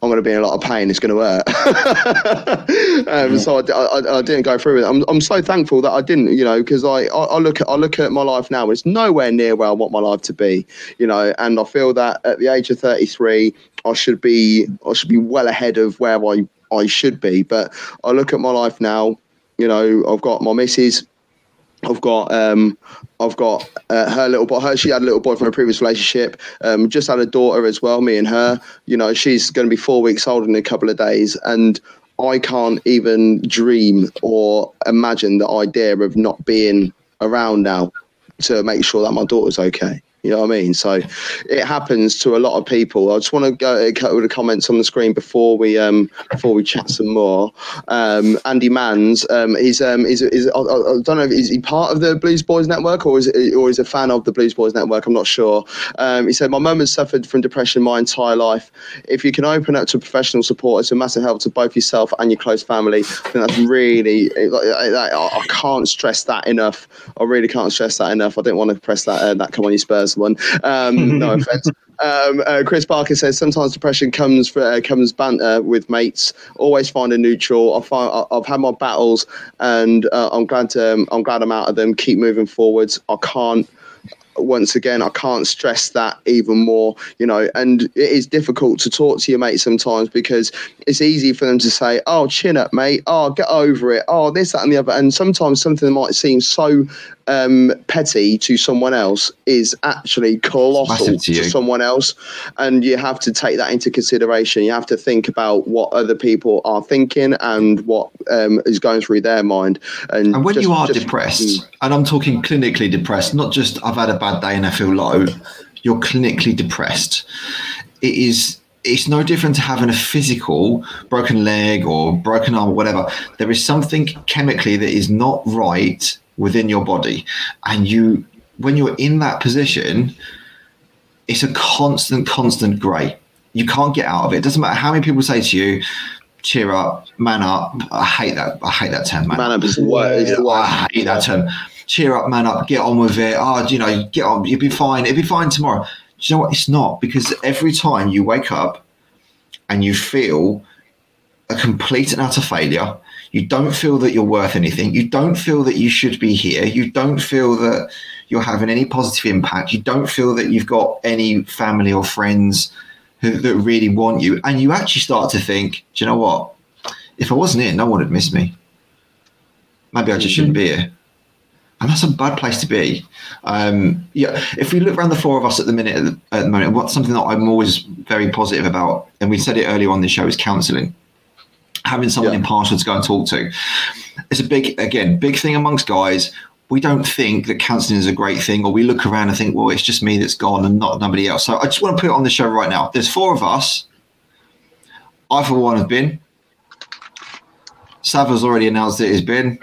I'm going to be in a lot of pain. It's going to hurt. um, so I, I, I didn't go through with it. I'm, I'm so thankful that I didn't, you know, because I, I, I look at I look at my life now. It's nowhere near where I want my life to be, you know. And I feel that at the age of 33, I should be I should be well ahead of where I I should be. But I look at my life now. You know, I've got my missus. I've got um, I've got uh, her little boy. Her she had a little boy from a previous relationship. Um, just had a daughter as well. Me and her. You know, she's going to be four weeks old in a couple of days, and I can't even dream or imagine the idea of not being around now to make sure that my daughter's okay. You know what I mean? So it happens to a lot of people. I just want to go a couple of comments on the screen before we um before we chat some more. Um, Andy Manns, um, he's um is is I, I don't know is he part of the Blues Boys network or is or is a fan of the Blues Boys network? I'm not sure. Um, he said my mum has suffered from depression my entire life. If you can open up to professional support, it's a massive help to both yourself and your close family. I think that's really I, I can't stress that enough. I really can't stress that enough. I didn't want to press that uh, that come on your Spurs one. Um, no offense. Um, uh, Chris Parker says sometimes depression comes for, uh, comes banter with mates. Always find a neutral. I find I- I've had my battles, and uh, I'm glad to, um, I'm glad I'm out of them. Keep moving forwards. I can't. Once again, I can't stress that even more, you know, and it is difficult to talk to your mates sometimes because it's easy for them to say, Oh, chin up, mate. Oh, get over it. Oh, this, that, and the other. And sometimes something might seem so um, petty to someone else is actually colossal to to someone else. And you have to take that into consideration. You have to think about what other people are thinking and what um, is going through their mind. And, And when just- you are just- depressed, Mm. and I'm talking clinically depressed, not just I've had a bad day and I feel low, you're clinically depressed. It is it's no different to having a physical broken leg or broken arm or whatever. There is something chemically that is not right within your body. And you when you're in that position, it's a constant, constant grey. You can't get out of it. It doesn't matter how many people say to you, cheer up, man up. I hate that. I hate that term, man. Man up is the word. I hate that term. Cheer up, man up, get on with it. Oh, you know, get on. You'll be fine. It'll be fine tomorrow. Do you know what? It's not because every time you wake up and you feel a complete and utter failure, you don't feel that you're worth anything. You don't feel that you should be here. You don't feel that you're having any positive impact. You don't feel that you've got any family or friends who, that really want you. And you actually start to think, do you know what? If I wasn't here, no one would miss me. Maybe I just shouldn't be here. And that's a bad place to be. Um, yeah, if we look around the four of us at the minute, at the, at the moment, what's something that I'm always very positive about, and we said it earlier on the show, is counselling having someone Yeah. impartial to go and talk to. It's a big, again, big thing amongst guys. We don't think that counselling is a great thing, or we look around and think, well, it's just me that's gone and not nobody else. So I just want to put it on the show right now. There's four of us. I, for one, have been. Sav has already announced that he's been.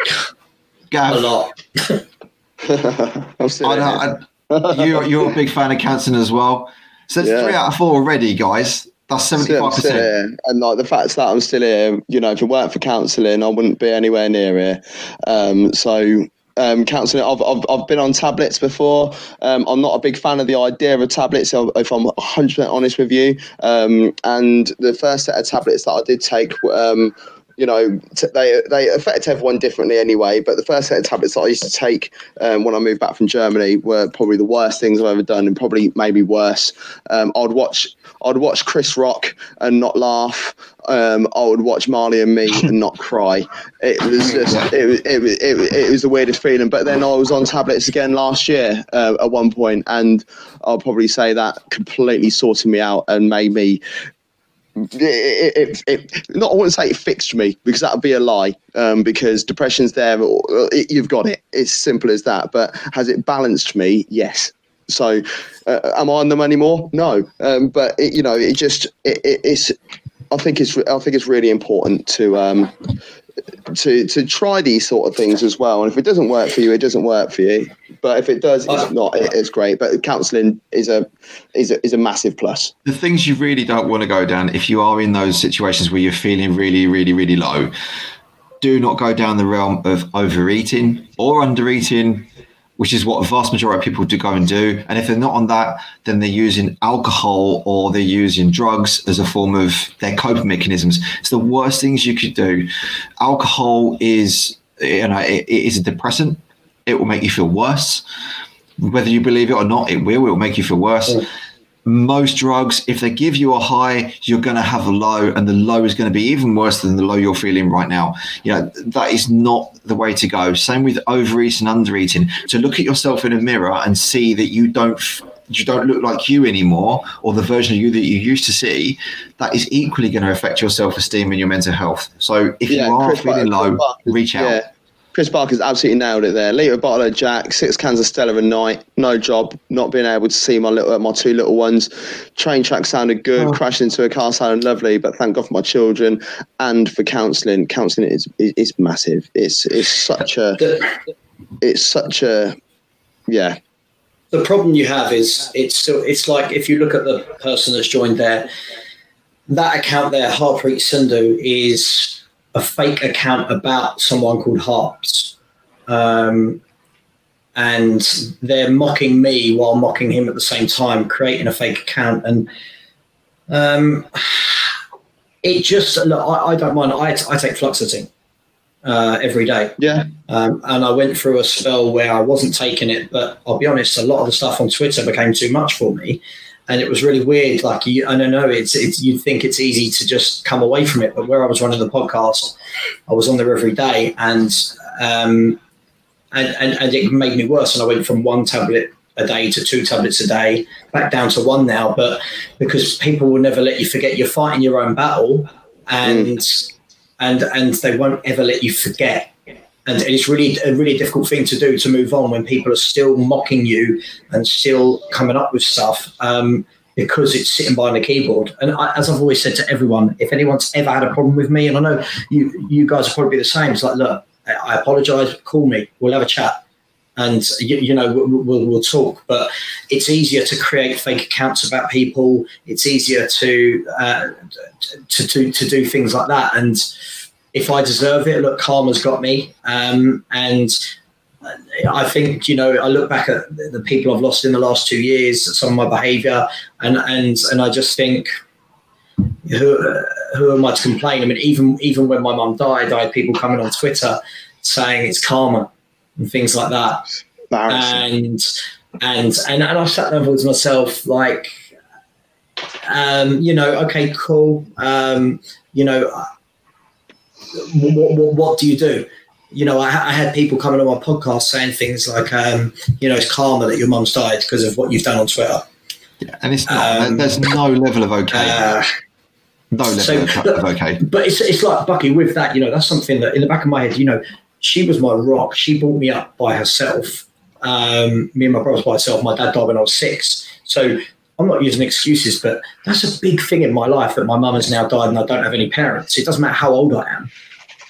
Gav, A lot. I'm still I here. know, I- you're, you're a big fan of counselling as well. So it's Yeah. three out of four already, guys. That's seventy-five I'm percent. And like the fact that I'm still here, you know, if it weren't for counselling, I wouldn't be anywhere near here. Um, so um, counselling, I've, I've, I've been on tablets before. Um, I'm not a big fan of the idea of tablets, if if I'm 100% honest with you. Um, and the first set of tablets that I did take, um, you know, t- they they affect everyone differently anyway. But the first set of tablets that I used to take um, when I moved back from Germany were probably the worst things I've ever done, and probably maybe worse. Um, I'd watch I'd watch Chris Rock and not laugh. Um, I would watch Marley and Me and not cry. It was just it was, it was it was it was the weirdest feeling. But then I was on tablets again last year uh, at one point, and I'll probably say that completely sorted me out and made me it, it, it, not I wouldn't say it fixed me because that would be a lie. Um, because depression's there, it, you've got it. It's simple as that. But has it balanced me? Yes. So, uh, am I on them anymore? No. Um, but it, you know, it just it, it, it's. I think it's I think it's really important to um, to to try these sort of things as well. And if it doesn't work for you, it doesn't work for you. But if it does, it's Uh, not. It's great. But counselling is a is a is a massive plus. the things you really don't want to go down if you are in those situations where you're feeling really really really low do not go down the realm of overeating or undereating which is what a vast majority of people do go and do. And if they're not on that then they're using alcohol or they're using drugs as a form of their coping mechanisms. It's the worst things you could do. Alcohol is you know it, it is a depressant. It will make you feel worse. Whether you believe it or not it will. It will make you feel worse most drugs, if they give you a high, you're going to have a low, and the low is going to be even worse than the low you're feeling right now. You know, that is not the way to go. Same with overeating, and undereating. To look at yourself in a mirror and see that you don't. f- You don't look like you anymore, or the version of you that you used to see. That is equally going to affect your self-esteem and your mental health. So, if you are feeling low, reach out. Yeah. Chris Barker's absolutely nailed it there. Liter bottle of Jack, six cans of Stella a night, no job, not being able to see my little my two little ones. Train track sounded good, Oh. crashing into a car sounded lovely, but thank God for my children and for counselling. Counselling is is, is massive. It's it's such a it's such a yeah. the problem you have is it's still it's like if you look at the person that's joined there, that account there, Harpreet Sindhu, is a fake account about someone called Harps. Um, and they're mocking me while mocking him at the same time, creating a fake account. And um, it just, look, I, I don't mind. I, I take fluoxetine uh, every day. Yeah. Um, and I went through a spell where I wasn't taking it, but I'll be honest, a lot of the stuff on Twitter became too much for me. And it was really weird. Like, you, I don't know, it's, it's, you'd think it's easy to just come away from it. But where I was running the podcast, I was on there every day and, um, and, and, and it made me worse. And I went from one tablet a day to two tablets a day, back down to one now. But because people will never let you forget you're fighting your own battle and, and, and they won't ever let you forget and it's really a really difficult thing to do to move on when people are still mocking you and still coming up with stuff um, because it's sitting behind a keyboard. And I, as I've always said to everyone, if anyone's ever had a problem with me, and I know you you guys are probably the same, it's like, look, I, apologise, call me, we'll have a chat. And you, you know we'll, we'll, we'll talk, but it's easier to create fake accounts about people. It's easier to uh, to, to to do things like that. And if I deserve it, look, karma's got me. Um, and I think you know I look back at the people I've lost in the last two years, some of my behaviour, and and and I just think who who am I to complain? I mean, even even when my mum died, I had people coming on Twitter saying it's karma and things like that, and and and and I sat there and thought to myself like, um, you know, okay, cool, um, you know, what, what, what do you do? you know, I, I, had people coming on my podcast saying things like, um, you know, it's karma that your mum's died because of what you've done on Twitter. Yeah, and it's not. Um, there's no level of okay. Uh, no level so, of, okay. But it's it's like Bucky with that. You know, that's something that in the back of my head, you know, she was my rock. She brought me up by herself. Um, me and my brother by herself. My dad died when I was six. So I'm not using excuses, but that's a big thing in my life that my mum has now died and I don't have any parents. It doesn't matter how old I am,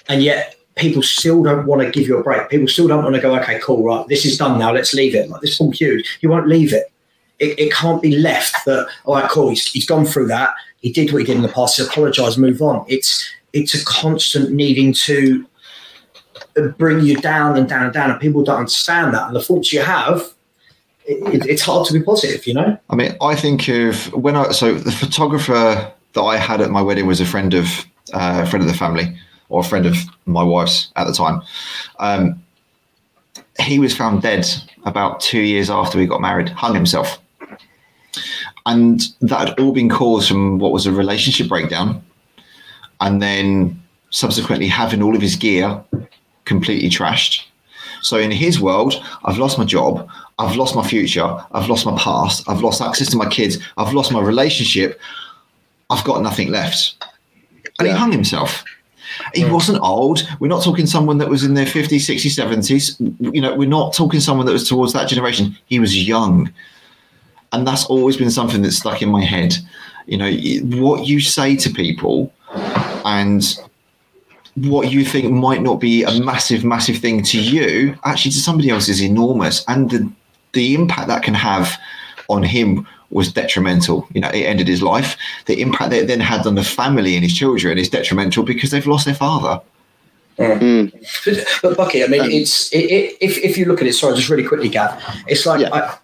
and yet people still don't want to give you a break. People still don't want to go, okay, cool, right, this is done now, let's leave it. Like this Paul Hughes, you won't leave it. It, it can't be left that, all right, cool, he's, he's gone through that. He did what he did in the past, he apologise, move on. It's it's a constant needing to bring you down and down and down, and people don't understand that. And the thoughts you have, it, it's hard to be positive, you know. I mean, I think of when I so the photographer that I had at my wedding was a friend of uh, a friend of the family or a friend of my wife's at the time. Um, he was found dead about two years after we got married, hung himself. And that had all been caused from what was a relationship breakdown. And then subsequently having all of his gear completely trashed. So in his world, I've lost my job, I've lost my future, I've lost my past, I've lost access to my kids, I've lost my relationship, I've got nothing left. And yeah. he hung himself. He wasn't old. We're not talking someone that was in their 50s, 60s, 70s. You know, we're not talking someone that was towards that generation. He was young. And that's always been something that's stuck in my head. You know, what you say to people and what you think might not be a massive, massive thing to you, actually to somebody else is enormous. And the, the impact that can have on him was detrimental. You know, it ended his life. The impact that it then had on the family and his children is detrimental because they've lost their father. Mm. But Bucky, I mean, um, it's it, it, if if you look at it, sorry, just really quickly, Gav, it's like yeah.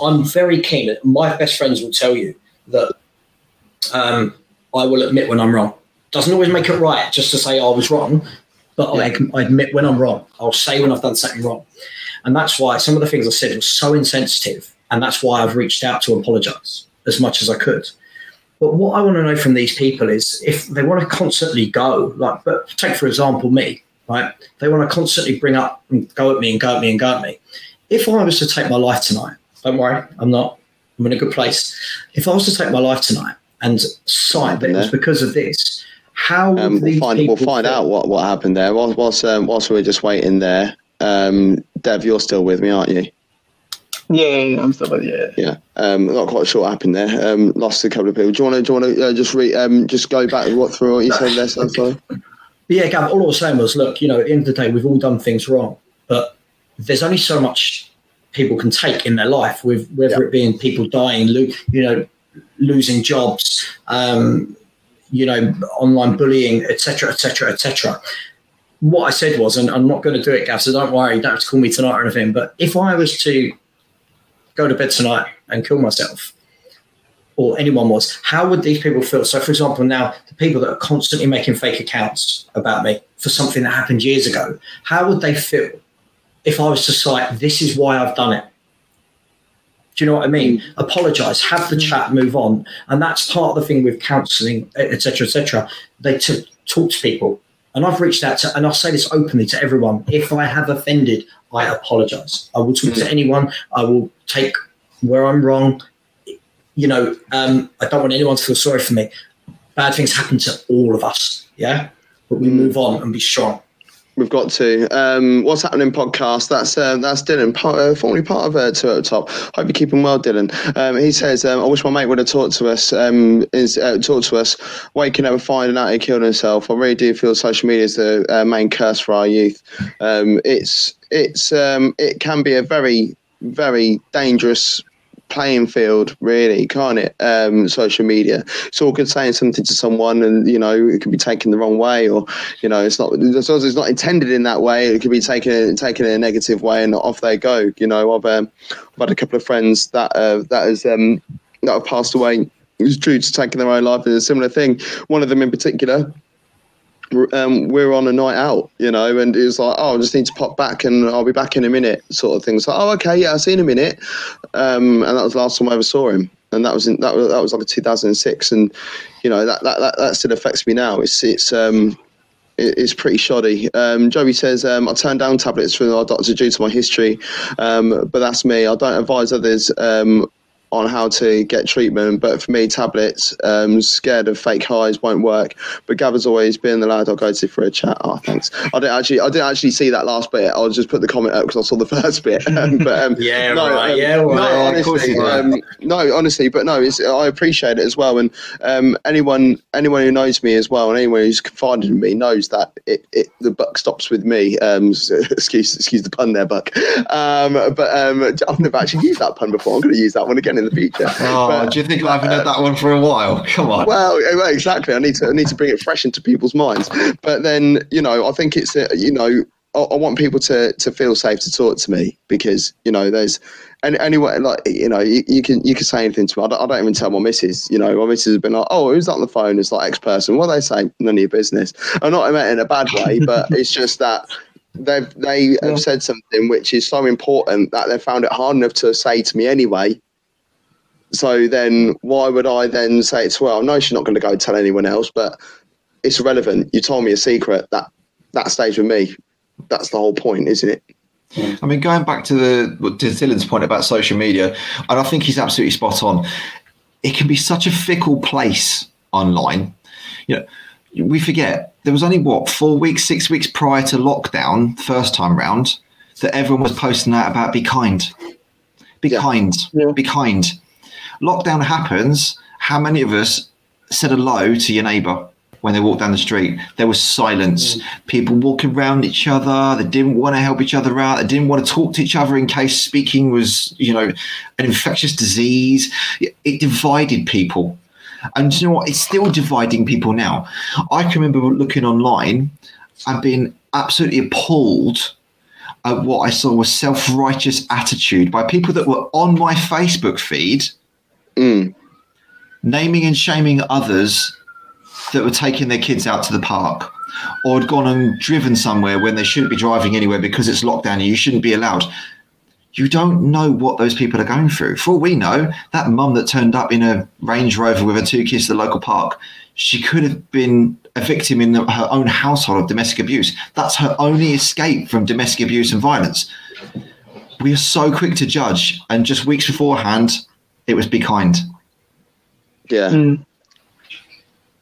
I, am very keen. My best friends will tell you that um, I will admit when I'm wrong. Doesn't always make it right, just to say I was wrong, but yeah. I, I admit when I'm wrong. I'll say when I've done something wrong, and that's why some of the things I said were so insensitive and that's why I've reached out to apologize as much as I could. But what I want to know from these people is if they want to constantly go, like, but take for example me, right? They want to constantly bring up and go at me and go at me and go at me. If I was to take my life tonight, don't worry, I'm not. I'm in a good place. If I was to take my life tonight and sign that it was because of this, how would um, we'll find, we'll find out what, what happened there. Whilst whilst, um, whilst we're just waiting there, um, Dev, you're still with me, aren't you? Yeah, yeah, I'm still with you. Yeah, um, not quite sure what happened there. Um, lost a couple of people. Do you want to? Do you want to uh, just re, um, just go back what through what you said there, so far? Yeah, Gav. All I was saying was, look, you know, at the end of the day, we've all done things wrong, but there's only so much people can take in their life, with whether it being people dying, lo- you know, losing jobs, um, you know, online bullying, etc., etc., etc. What I said was, and I'm not going to do it, Gav, so don't worry, you don't have to call me tonight or anything. But if I was to go to bed tonight and kill myself or anyone was, how would these people feel? So, for example, now the people that are constantly making fake accounts about me for something that happened years ago, how would they feel if I was to cite, this is why I've done it? Do you know what I mean? Mm. Apologize, have the mm. chat, move on, and that's part of the thing with counselling, etc., etc. They to talk to people, and I've reached out to, and I'll say this openly to everyone. If I have offended, I apologize. I will talk mm. to anyone. I will take where I'm wrong. You know, um, I don't want anyone to feel sorry for me. Bad things happen to all of us. Yeah. But we mm. move on and be strong. We've got to. Um, what's happening podcast? That's uh, that's Dylan, part, uh, formerly part of uh, Two at the Top. Hope you're keeping well, Dylan. Um, he says, um, "I wish my mate would have talked to us. Um, is uh, talked to us, waking up and finding out he killed himself. I really do feel social media is the uh, main curse for our youth. Um, it's it's um, it can be a very very dangerous playing field, really, can't it? Um, social media. It's all good saying something to someone, and you know it could be taken the wrong way, or you know it's not as it's not intended in that way. It could be taken taken in a negative way, and off they go. You know, I've, um, I've had a couple of friends that uh, that has um, that have passed away. It's true to taking their own life is a similar thing. One of them in particular um, we're on a night out, you know, and it was like, oh, I just need to pop back and I'll be back in a minute, sort of thing. So, oh, okay, yeah, I'll see in a minute. Um, and that was the last time I ever saw him. And that was in, that was that was like a 2006, and you know that, that that that still affects me now. It's it's um it's pretty shoddy. Um, Joey says, um, I turned down tablets from our doctor due to my history, um, but that's me. I don't advise others um, on how to get treatment. But for me, tablets, um, scared of fake highs won't work. But Gavin's always been the lad I'll go to for a chat. Oh, thanks. I didn't actually, I didn't actually see that last bit. I'll just put the comment up because I saw the first bit. Um, but um, yeah, no, right. Um, yeah, right. No, honestly, um, no, honestly, but no, I appreciate it as well. And um, anyone, anyone who knows me as well, and anyone who's confided in me knows that it, it the buck stops with me. Um, excuse, excuse the pun there, Buck. but I've never actually used that pun before. I'm going to use that one again in the future. Oh, but, do you think I haven't uh, had that one for a while? Come on. Well, exactly. I need to I need to bring it fresh into people's minds. But then, you know, I think it's uh, you know, I, I, want people to to feel safe to talk to me because you know there's. And anyway, like you know, you, you, can you can say anything to me. I don't, I don't even tell my missus. You know, my missus has been like, "Oh, who's that on the phone?" It's like X person. What they say? None of your business. I'm not meant in a bad way, but it's just that they've they have said something which is so important that they found it hard enough to say to me anyway so then, why would I then say it's well? No, she's not going to go tell anyone else, but it's irrelevant. You told me a secret. That that stays with me. That's the whole point, isn't it? I mean, going back to the to Dylan's point about social media, and I think he's absolutely spot on. It can be such a fickle place online. You know, we forget there was only what four weeks, six weeks prior to lockdown, first time round, that everyone was posting that about be kind, be yeah. kind, yeah. be kind lockdown happens, how many of us said hello to your neighbour when they walked down the street? There was silence. Mm. People walking around each other. They didn't want to help each other out. They didn't want to talk to each other in case speaking was, you know, an infectious disease. It, divided people. And you know what? It's still dividing people now. I can remember looking online and being absolutely appalled at what I saw was self-righteous attitude by people that were on my Facebook feed Mm. Naming and shaming others that were taking their kids out to the park or had gone and driven somewhere when they shouldn't be driving anywhere because it's lockdown and you shouldn't be allowed. You don't know what those people are going through. For all we know, that mum that turned up in a Range Rover with her two kids to the local park, she could have been a victim in the, her own household of domestic abuse. That's her only escape from domestic abuse and violence. We are so quick to judge, and just weeks beforehand, it was Be Kind. Yeah. Mm.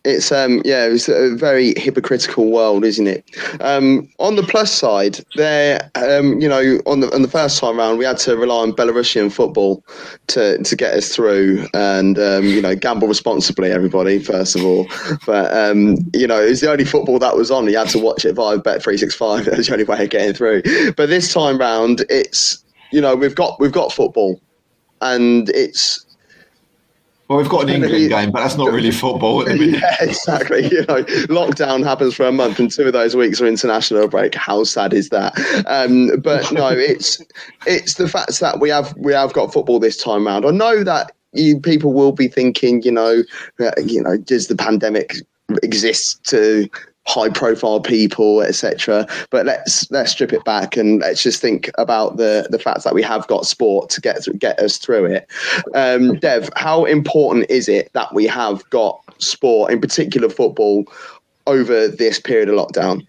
It's um yeah, it's a very hypocritical world, isn't it? Um, on the plus side, there um, you know, on the on the first time round, we had to rely on Belarusian football to to get us through, and um, you know, gamble responsibly, everybody. First of all, but um, you know, it was the only football that was on. You had to watch it via Bet three six five. That's the only way of getting through. But this time round, it's you know, we've got we've got football and it's well, we've got an England game, but that's not really football at the. Yeah, exactly. You know, lockdown happens for a month, and two of those weeks are international break. How sad is that? Um, but no, it's it's the fact that we have we have got football this time round. I know that you people will be thinking, you know, uh, you know, does the pandemic exist to high profile people etc but let's let's strip it back and let's just think about the the fact that we have got sport to get get us through it. Um, dev how important is it that we have got sport in particular football over this period of lockdown?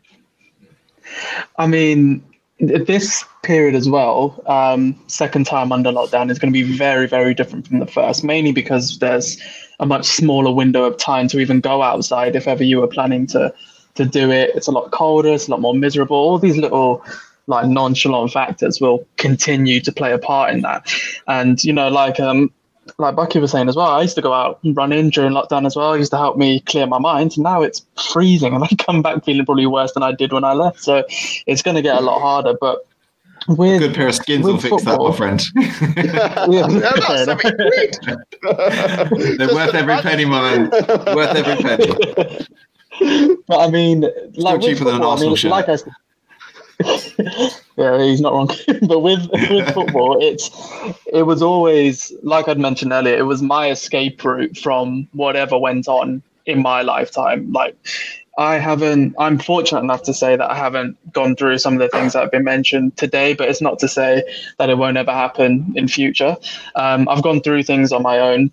I mean this period as well um, second time under lockdown is going to be very very different from the first mainly because there's a much smaller window of time to even go outside if ever you were planning to to do it. It's a lot colder. It's a lot more miserable. All these little like nonchalant factors will continue to play a part in that. And you know, like um, like Bucky was saying as well, I used to go out and run in during lockdown as well. It used to help me clear my mind. Now it's freezing, and I come back feeling probably worse than I did when I left. So it's going to get a lot harder. But with Good pair of skins will fix football- that, my friend. How about seven quid? They're worth every penny, my man. Worth every penny. But I mean, like cheaper with than an football, I Arsenal mean, shirt. like I said, yeah, he's not wrong. but with with football, it's it was always like I'd mentioned earlier. It was my escape route from whatever went on in my lifetime. Like I haven't. I'm fortunate enough to say that I haven't gone through some of the things that have been mentioned today. But it's not to say that it won't ever happen in future. Um, I've gone through things on my own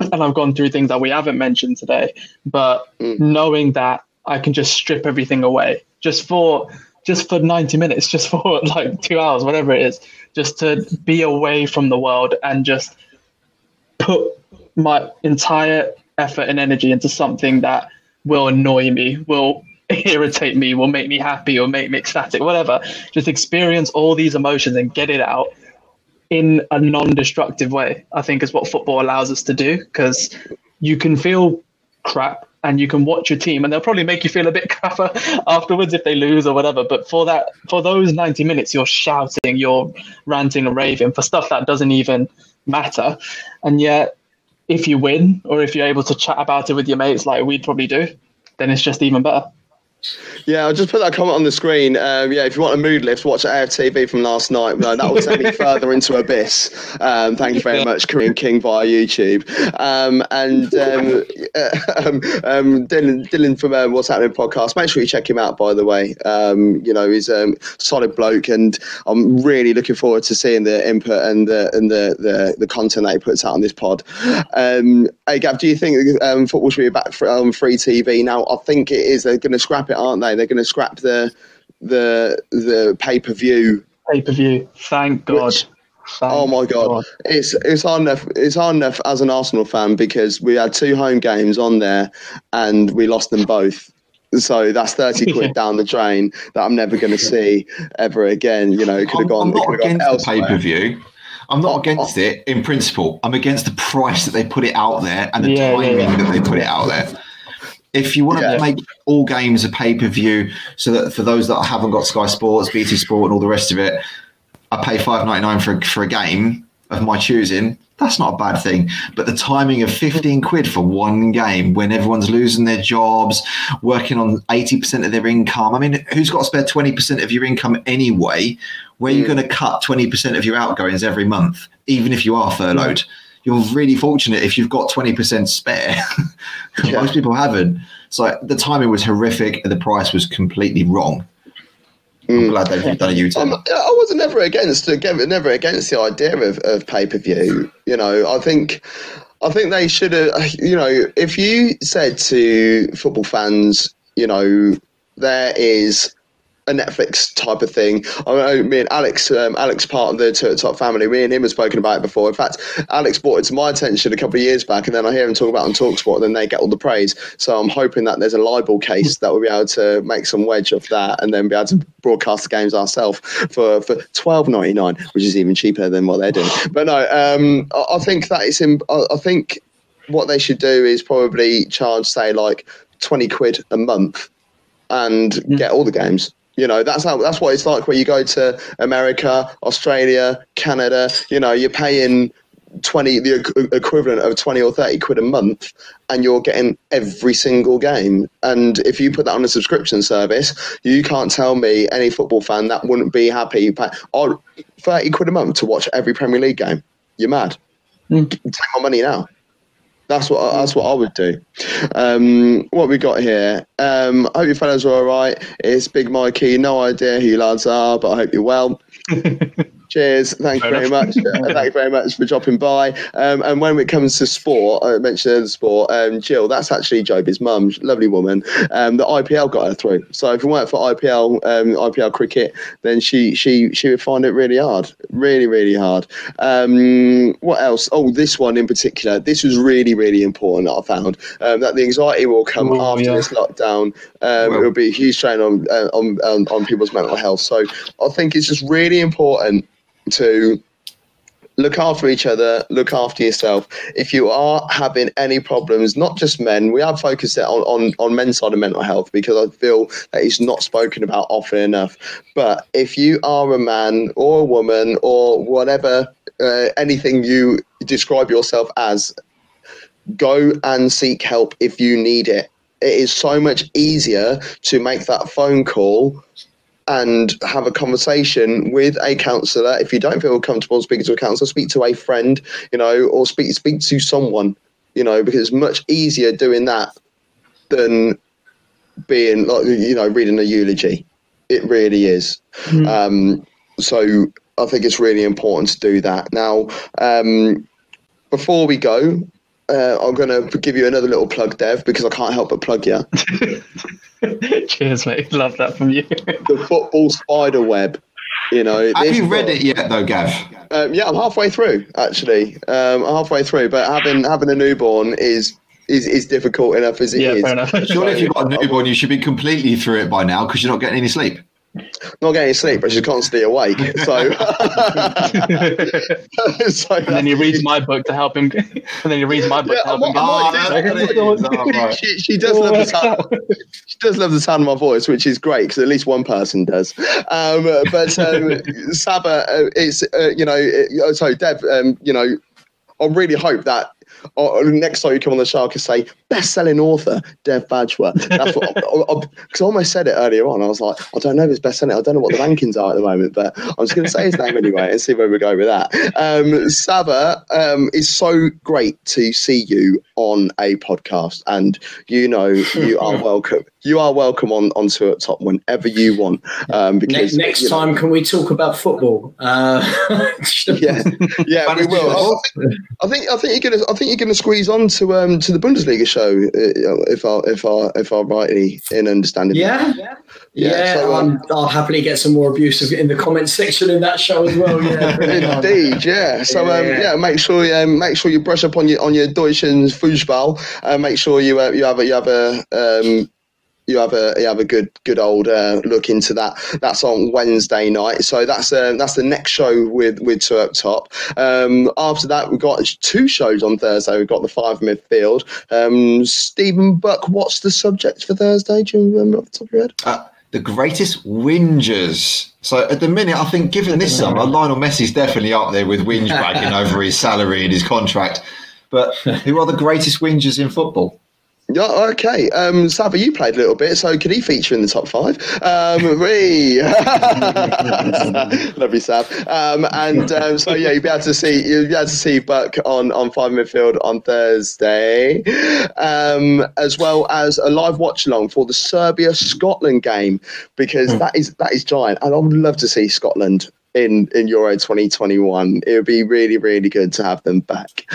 and I've gone through things that we haven't mentioned today. But Mm. knowing that I can just strip everything away just for just for 90 minutes, just for like two hours, whatever it is, just to be away from the world and just put my entire effort and energy into something that will annoy me, will irritate me, will make me happy, or make me ecstatic, whatever. Just experience all these emotions and get it out in a non-destructive way i think is what football allows us to do because you can feel crap and you can watch your team and they'll probably make you feel a bit crapper afterwards if they lose or whatever but for that for those 90 minutes you're shouting you're ranting and raving for stuff that doesn't even matter. And yet if you win or if you're able to chat about it with your mates like we'd probably do then it's just even better Yeah, I'll just put that comment on the screen. Um, yeah, if you want a mood lift, watch AFTV from last night. No, that will take me further into abyss. Um, thank you very much, Korean King via YouTube. Um, and um, um, um, Dylan, Dylan from uh, What's Happening podcast. Make sure you check him out. By the way, um, you know he's a um, solid bloke, and I'm really looking forward to seeing the input and the and the the, the content that he puts out on this pod. Um, hey, Gav, do you think um, football should be back for, on free TV now? I think it is. They're going to scrap it, aren't they? They're going to scrap the the the pay per view. pay-per-view thank god Which- Thank Oh my god, it's it's hard enough. It's hard enough as an Arsenal fan because we had two home games on there and we lost them both. So that's thirty quid down the drain that I'm never going to see ever again. You know, it could have gone. I'm not could have gone against the pay per view. I'm not oh, against oh. it in principle. I'm against the price that they put it out there and the Yeah, yeah, timing yeah. that they put it out there. If you want to Yeah. make all games a pay per view, so that for those that haven't got Sky Sports, BT Sport, and all the rest of it, I pay five ninety nine for for a game of my choosing. That's not a bad thing. But the timing of 15 quid for one game when everyone's losing their jobs, working on 80% of their income. I mean, who's got to spare 20% of your income anyway? Where you're Mm. going to cut 20% of your outgoings every month, even if you are furloughed? You're really fortunate if you've got 20% spare. Yeah. Most people haven't. So the timing was horrific and the price was completely wrong. I'm Mm. glad they've done a U I'm, turn. I was never against again, never against the idea of, of pay per view. You know, I think I think they should have. You know, if you said to football fans, you know, there is a Netflix type of thing. I know me and Alex, um, Alex part of the Turtle Top family. Me and him have spoken about it before. In fact, Alex brought it to my attention a couple of years back, and then I hear him talk about it on Talksport, and then they get all the praise. So I'm hoping that there's a libel case that we'll be able to make some wedge of that, and then be able to broadcast the games ourselves for for twelve ninety nine, which is even cheaper than what they're doing. But no, um, I, I think that it's. In, I, I think what they should do is probably charge, say, like twenty quid a month and get all the games. You know, that's how that's what it's like when you go to America, Australia, Canada. You know, you're paying twenty the equivalent of twenty or thirty quid a month, and you're getting every single game. And if you put that on a subscription service, you can't tell me any football fan that wouldn't be happy pay oh, thirty quid a month to watch every Premier League game. You're mad. Mm. Take my money now. That's what that's what I would do. Um, what we got here? Um, I hope you fellas are all right. It's Big Mikey. No idea who you lads are, but I hope you're well. Cheers. Thank you very much. Uh, Thank you very much for dropping by. Um, and when it comes to sport, I mentioned sport. Um, Jill, that's actually Joby's mum, lovely woman. Um, the IPL got her through. So if it weren't for IPL, um, IPL cricket, then she she she would find it really hard, really really hard. Um, what else? Oh, this one in particular. This was really really important. That I found um, that the anxiety will come Oh, after yeah. this lockdown. Um, Well- it will be a huge strain on, uh, on on on people's mental health. So I think it's just really important to look after each other, look after yourself. If you are having any problems, not just men, we have focused it on, on, on men's side of mental health because I feel that it's not spoken about often enough. But if you are a man or a woman or whatever, uh, anything you describe yourself as, go and seek help if you need it. It is so much easier to make that phone call and have a conversation with a counsellor. If you don't feel comfortable speaking to a counsellor, speak to a friend, you know, or speak speak to someone, you know, because it's much easier doing that than being like you know reading a eulogy. It really is. Hmm. Um, so I think it's really important to do that. Now, um, before we go, uh, I'm going to give you another little plug, Dev, because I can't help but plug you. Cheers, mate. Love that from you. the football spider web. You know, Have this you read book- it yet, though, Gav? Um, yeah, I'm halfway through actually. Um, halfway through, but having having a newborn is is, is difficult enough as it is. yeah, fair enough. Surely, if you've got a newborn, you should be completely through it by now because you're not getting any sleep. Not getting sleep, but she's constantly awake. So, so and then he reads my book to help him. And then he reads my book Yeah, to help. I get- might- I might that's what it is. Oh, right. she, she does love the sound. She does love the sound of my voice, which is great because at least one person does. Um, but um, Saba, uh, it's uh, you know, uh, so Dev, um, you know, I really hope that. Uh next time you come on the show, I can say best-selling author Dev. That's what because I, almost said it earlier on. I was like, I don't know if it's best-selling. I don't know what the rankings are at the moment, but I'm just going to say his name anyway and see where we go with that. Um, Saba, um, it's so great to see you on a podcast, and you know you are welcome. You are welcome on onto at top whenever you want. Um, because next know, time, can we talk about football? Uh, yeah, yeah, we will. I think, I think I think you're gonna I think you're gonna squeeze on to um to the Bundesliga show uh, if I if I if I rightly in understanding. that. Yeah, Yeah, yeah. so, um, I'm, I'll happily get some more abuse in the comment section in that show as well. Yeah, bring it on. Indeed, yeah. So um, Yeah. yeah, make sure um, make sure you brush up on your on your Deutsch and Fußball. Uh, make sure you uh, you have a you have a um, you have a you have a good good old uh, look into that. That's on Wednesday night. So that's uh, that's the next show with with two up top. Um, after that, we've got two shows on Thursday. We've got the five midfield. Um, Stephen Buck, what's the subject for Thursday? Do you remember off the top of your head? Uh, the greatest whingers. So at the minute, I think given this summer, Lionel Messi's definitely up there with whinge bragging over his salary and his contract. But who are the greatest whingers in football? Yeah, okay. Um, Saba, you played a little bit, so could he feature in the top five? Um, we love you, Sab. Um, and um, so yeah, you'll be able to see you'll be able to see Buck on on five midfield on Thursday, um, as well as a live watch along for the Serbia Scotland game because that is that is giant, and I would love to see Scotland in in Euro 2021. It would be really really good to have them back.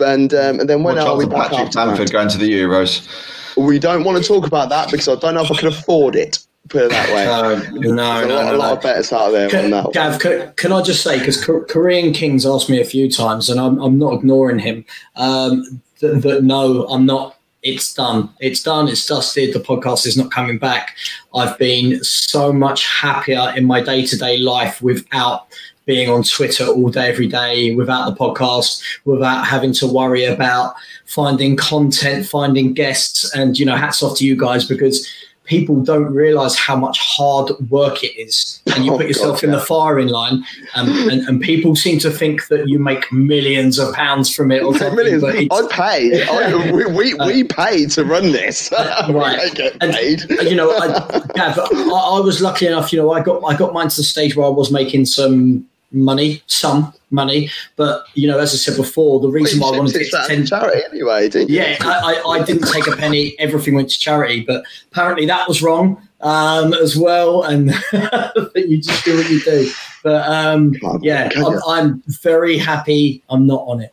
And um, and then when Watch are we back Patrick after? Bamford going to the Euros. We don't want to talk about that because I don't know if I can afford it. Put it that way. No, There's a lot, no, a lot no. of betters out there on Can, that. Gav, can, can I just say, because Korean Kings asked me a few times, and I'm, I'm not ignoring him, um, that, that no, I'm not. It's done. It's done. It's dusted. The podcast is not coming back. I've been so much happier in my day to day life without being on Twitter all day, every day, without the podcast, without having to worry about finding content, finding guests. And, you know, hats off to you guys because people don't realize how much hard work it is. And you Oh, put yourself God, in yeah. the firing line, um, and, and people seem to think that you make millions of pounds from it or something. Millions. But it's, I pay. I, we, we, we pay to run this. Right. we don't And, paid. you know, I, Gav, I, I was lucky enough. You know, I got I got mine to the stage where I was making some money, some money. But you know, as I said before, the reason why I wanted to get ten. charity anyway, didn't you? Yeah, I, I, I didn't take a penny. Everything went to charity, but apparently that was wrong um, as well. And you just do what you do. But um, yeah, I'm. I'm very happy. I'm not on it. Put it that way.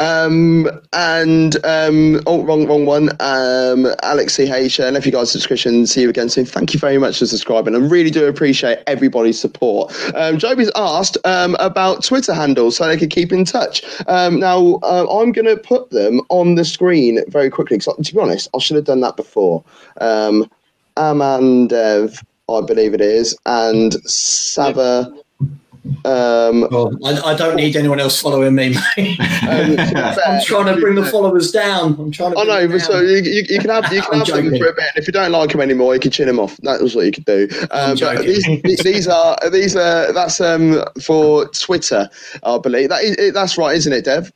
Um, and um, oh, wrong, wrong one. Um, Alex CH, uh, left you guys subscription. See you again soon. Thank you very much for subscribing. I really do appreciate everybody's support. Um, Joby's asked um, about Twitter handles so they could keep in touch. Um, now, uh, I'm going to put them on the screen very quickly because, to be honest, I should have done that before. Um, Amandev, I believe it is, and Sava Um, Well, I, I don't need anyone else following me, mate. um, to be fair, I'm trying to bring the followers down. I'm trying to. I know, but so you, you, you can have you can I'm have them for a bit. And if you don't like them anymore, you can chin them off. That's what you could do. I'm Um, but these, these are these are that's um for Twitter, I believe. That is, that's right, isn't it, Dev?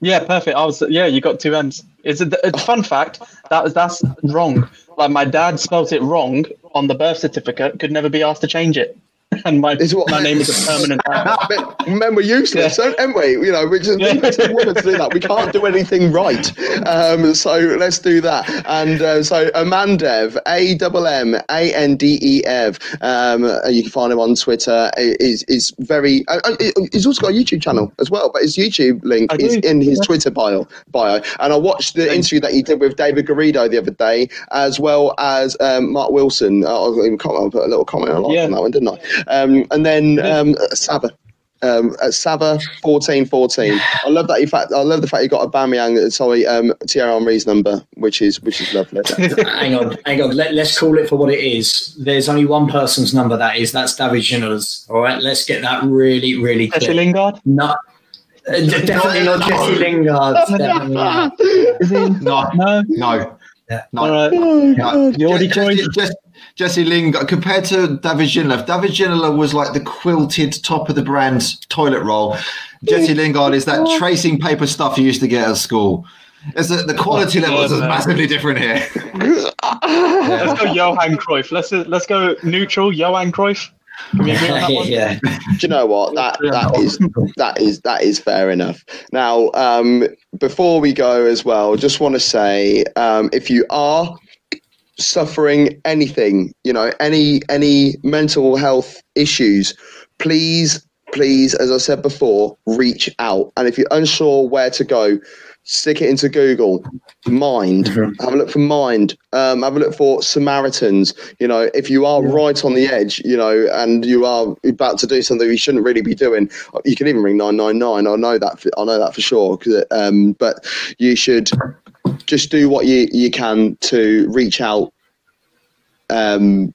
Yeah, perfect. I was yeah, you got two M's. It's a, a fun fact that was that's wrong. Like my dad spelt it wrong on the birth certificate. Could never be asked to change it, and my It's what- my name is a permanent. Men we're useless, Yeah. aren't we? You know, we just to women to do that. We can't do anything right. Um, so let's do that. And uh, so Amandev, A double M A N D E Ev. Um, you can find him on Twitter. Is is very. Uh, uh, he's also got a YouTube channel as well, but his YouTube link I is do. in his Yeah. Twitter bio. Bio. And I watched the interview that he did with David Garrido the other day, as well as um, Mark Wilson. Uh, I I put a little comment on Yeah. that one, didn't I? Um, and then um, Saba. Um, at Saba fourteen fourteen. I love that. In fact, I love the fact you got a Bamiyang. Sorry, um, Thierry Henry's number, which is which is lovely. hang on, hang on. Let, let's call it for what it is. There's only one person's number that is. That's David Ginola's. All right, let's get that really, really Jesse. Lingard. No, uh, definitely not Jesse Lingard. Definitely not. Is he? No, No. no, Yeah. no. All right. no. You already Jesse, joined. Jesse, Jesse Lingard compared to David Ginola. David Ginola was like the quilted top of the brand toilet roll. Jesse Lingard is that tracing paper stuff you used to get at school. It's a, the quality levels is massively different here. Let's go Johan Cruyff. Let's let's go neutral Johan Cruyff. Can we agree on that one? yeah. Do you know what that that is that is that is fair enough. Now, um, before we go as well, just want to say um, if you are suffering anything, you know, any any mental health issues, please, please, as I said before, reach out. And if you're unsure where to go, stick it into Google. Mind. Have a look for Mind. Um, have a look for Samaritans. You know, if you are right on the edge, you know, and you are about to do something you shouldn't really be doing, you can even ring nine nine nine. I know that. For, I know that for sure. 'cause, um, but you should just do what you you can to reach out. Um,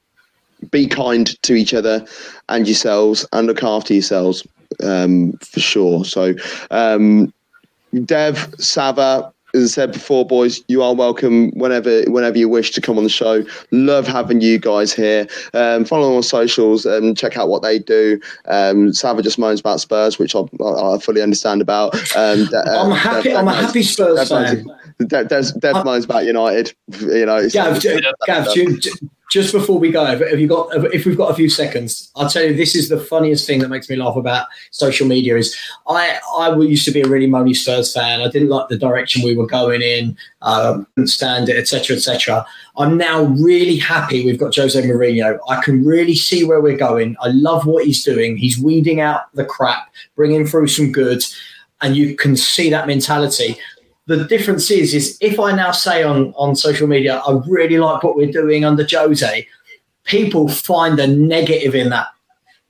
be kind to each other and yourselves, and look after yourselves um, for sure. So, um, Dev, Sava, as I said before, boys, you are welcome whenever whenever you wish to come on the show. Love having you guys here. Um, follow them on socials and check out what they do. Um, Sava just moans about Spurs, which I, I, fully understand about. Um, De- uh, I'm happy. I'm a happy Spurs fan. Dev, Dev, Dev moans about United. You know, Gav, Gav, ju- ju- just before we go, have you got? If we've got a few seconds, I'll tell you. This is the funniest thing that makes me laugh about social media. Is I I used to be a really moany Spurs fan. I didn't like the direction we were going in. Um, couldn't stand it, etc., etc. I'm now really happy we've got Jose Mourinho. I can really see where we're going. I love what he's doing. He's weeding out the crap, bringing through some good, and you can see that mentality the difference is is if I now say on on social media I really like what we're doing under Jose, people find the negative in that.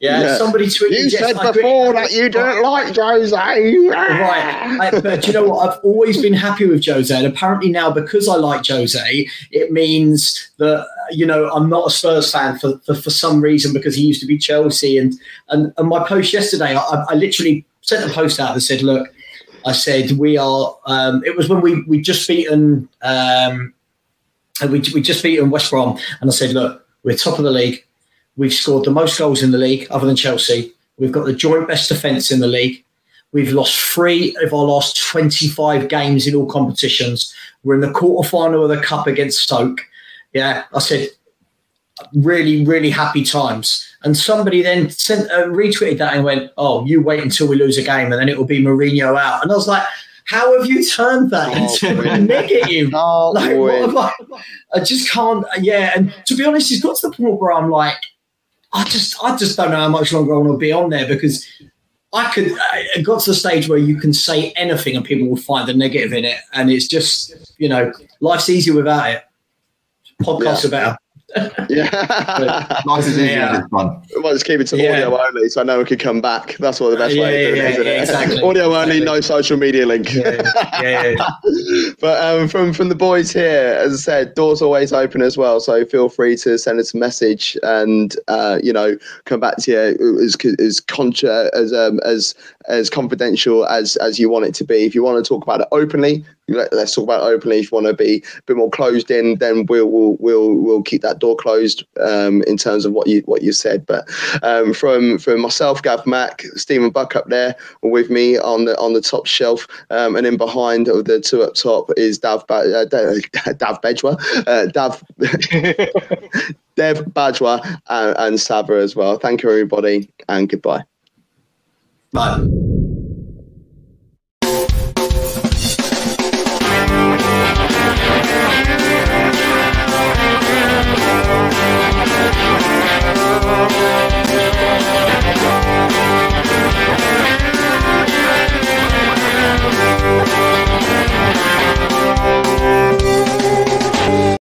Yeah, Yeah. somebody tweeted. you "Yes, said I agree." before that you don't like Jose. Right, I, but you know what? I've always been happy with Jose, and apparently now because I like Jose, it means that you know I'm not a Spurs fan for for, for some reason because he used to be Chelsea. And and, and my post yesterday, I, I literally sent a post out that said, "Look, I said we are." Um, it was when we we just beaten um, we we just beaten West Brom, and I said, "Look, we're top of the league. We've scored the most goals in the league, other than Chelsea. We've got the joint best defence in the league." We've lost three of our last 25 games in all competitions. We're in the quarterfinal of the cup against Stoke. Yeah, I said, really, really happy times. And somebody then sent uh, retweeted that and went, "Oh, you wait until we lose a game, and then it will be Mourinho out." And I was like, "How have you turned that Oh, into negative?" Oh, Like, what win. am I, I just can't. Yeah, and to be honest, it's got to the point where I'm like, I just, I just don't know how much longer I want to be on there because I could. It got to the stage where you can say anything and people will find the negative in it, and it's just, you know, life's easier without it. Podcasts are better. Yeah. Nice as easy Yeah. as it's fun. We might just keep it to Yeah. audio only, so no one can come back. That's what the best Yeah, way of doing yeah, it, isn't yeah, it? exactly, audio only, exactly. no social media link. yeah, yeah, yeah. but um, from from the boys here, as I said, doors always open as well. So feel free to send us a message, and uh, you know, come back to you as as contra as um, as as confidential as as you want it to be. If you want to talk about it openly, let, us talk about it openly. If you want to be a bit more closed in, then we'll we'll we'll, we'll keep that door closed um, in terms of what you what you said. But um, from from myself, Gav Mack, Stephen Buck up there with me on the on the top shelf, um, and then behind of the two up top is Dav ba- uh, Dav Bejwa, uh, Dav Dev Bajwa, and, and Sava as well. Thank you, everybody, and goodbye. Bye.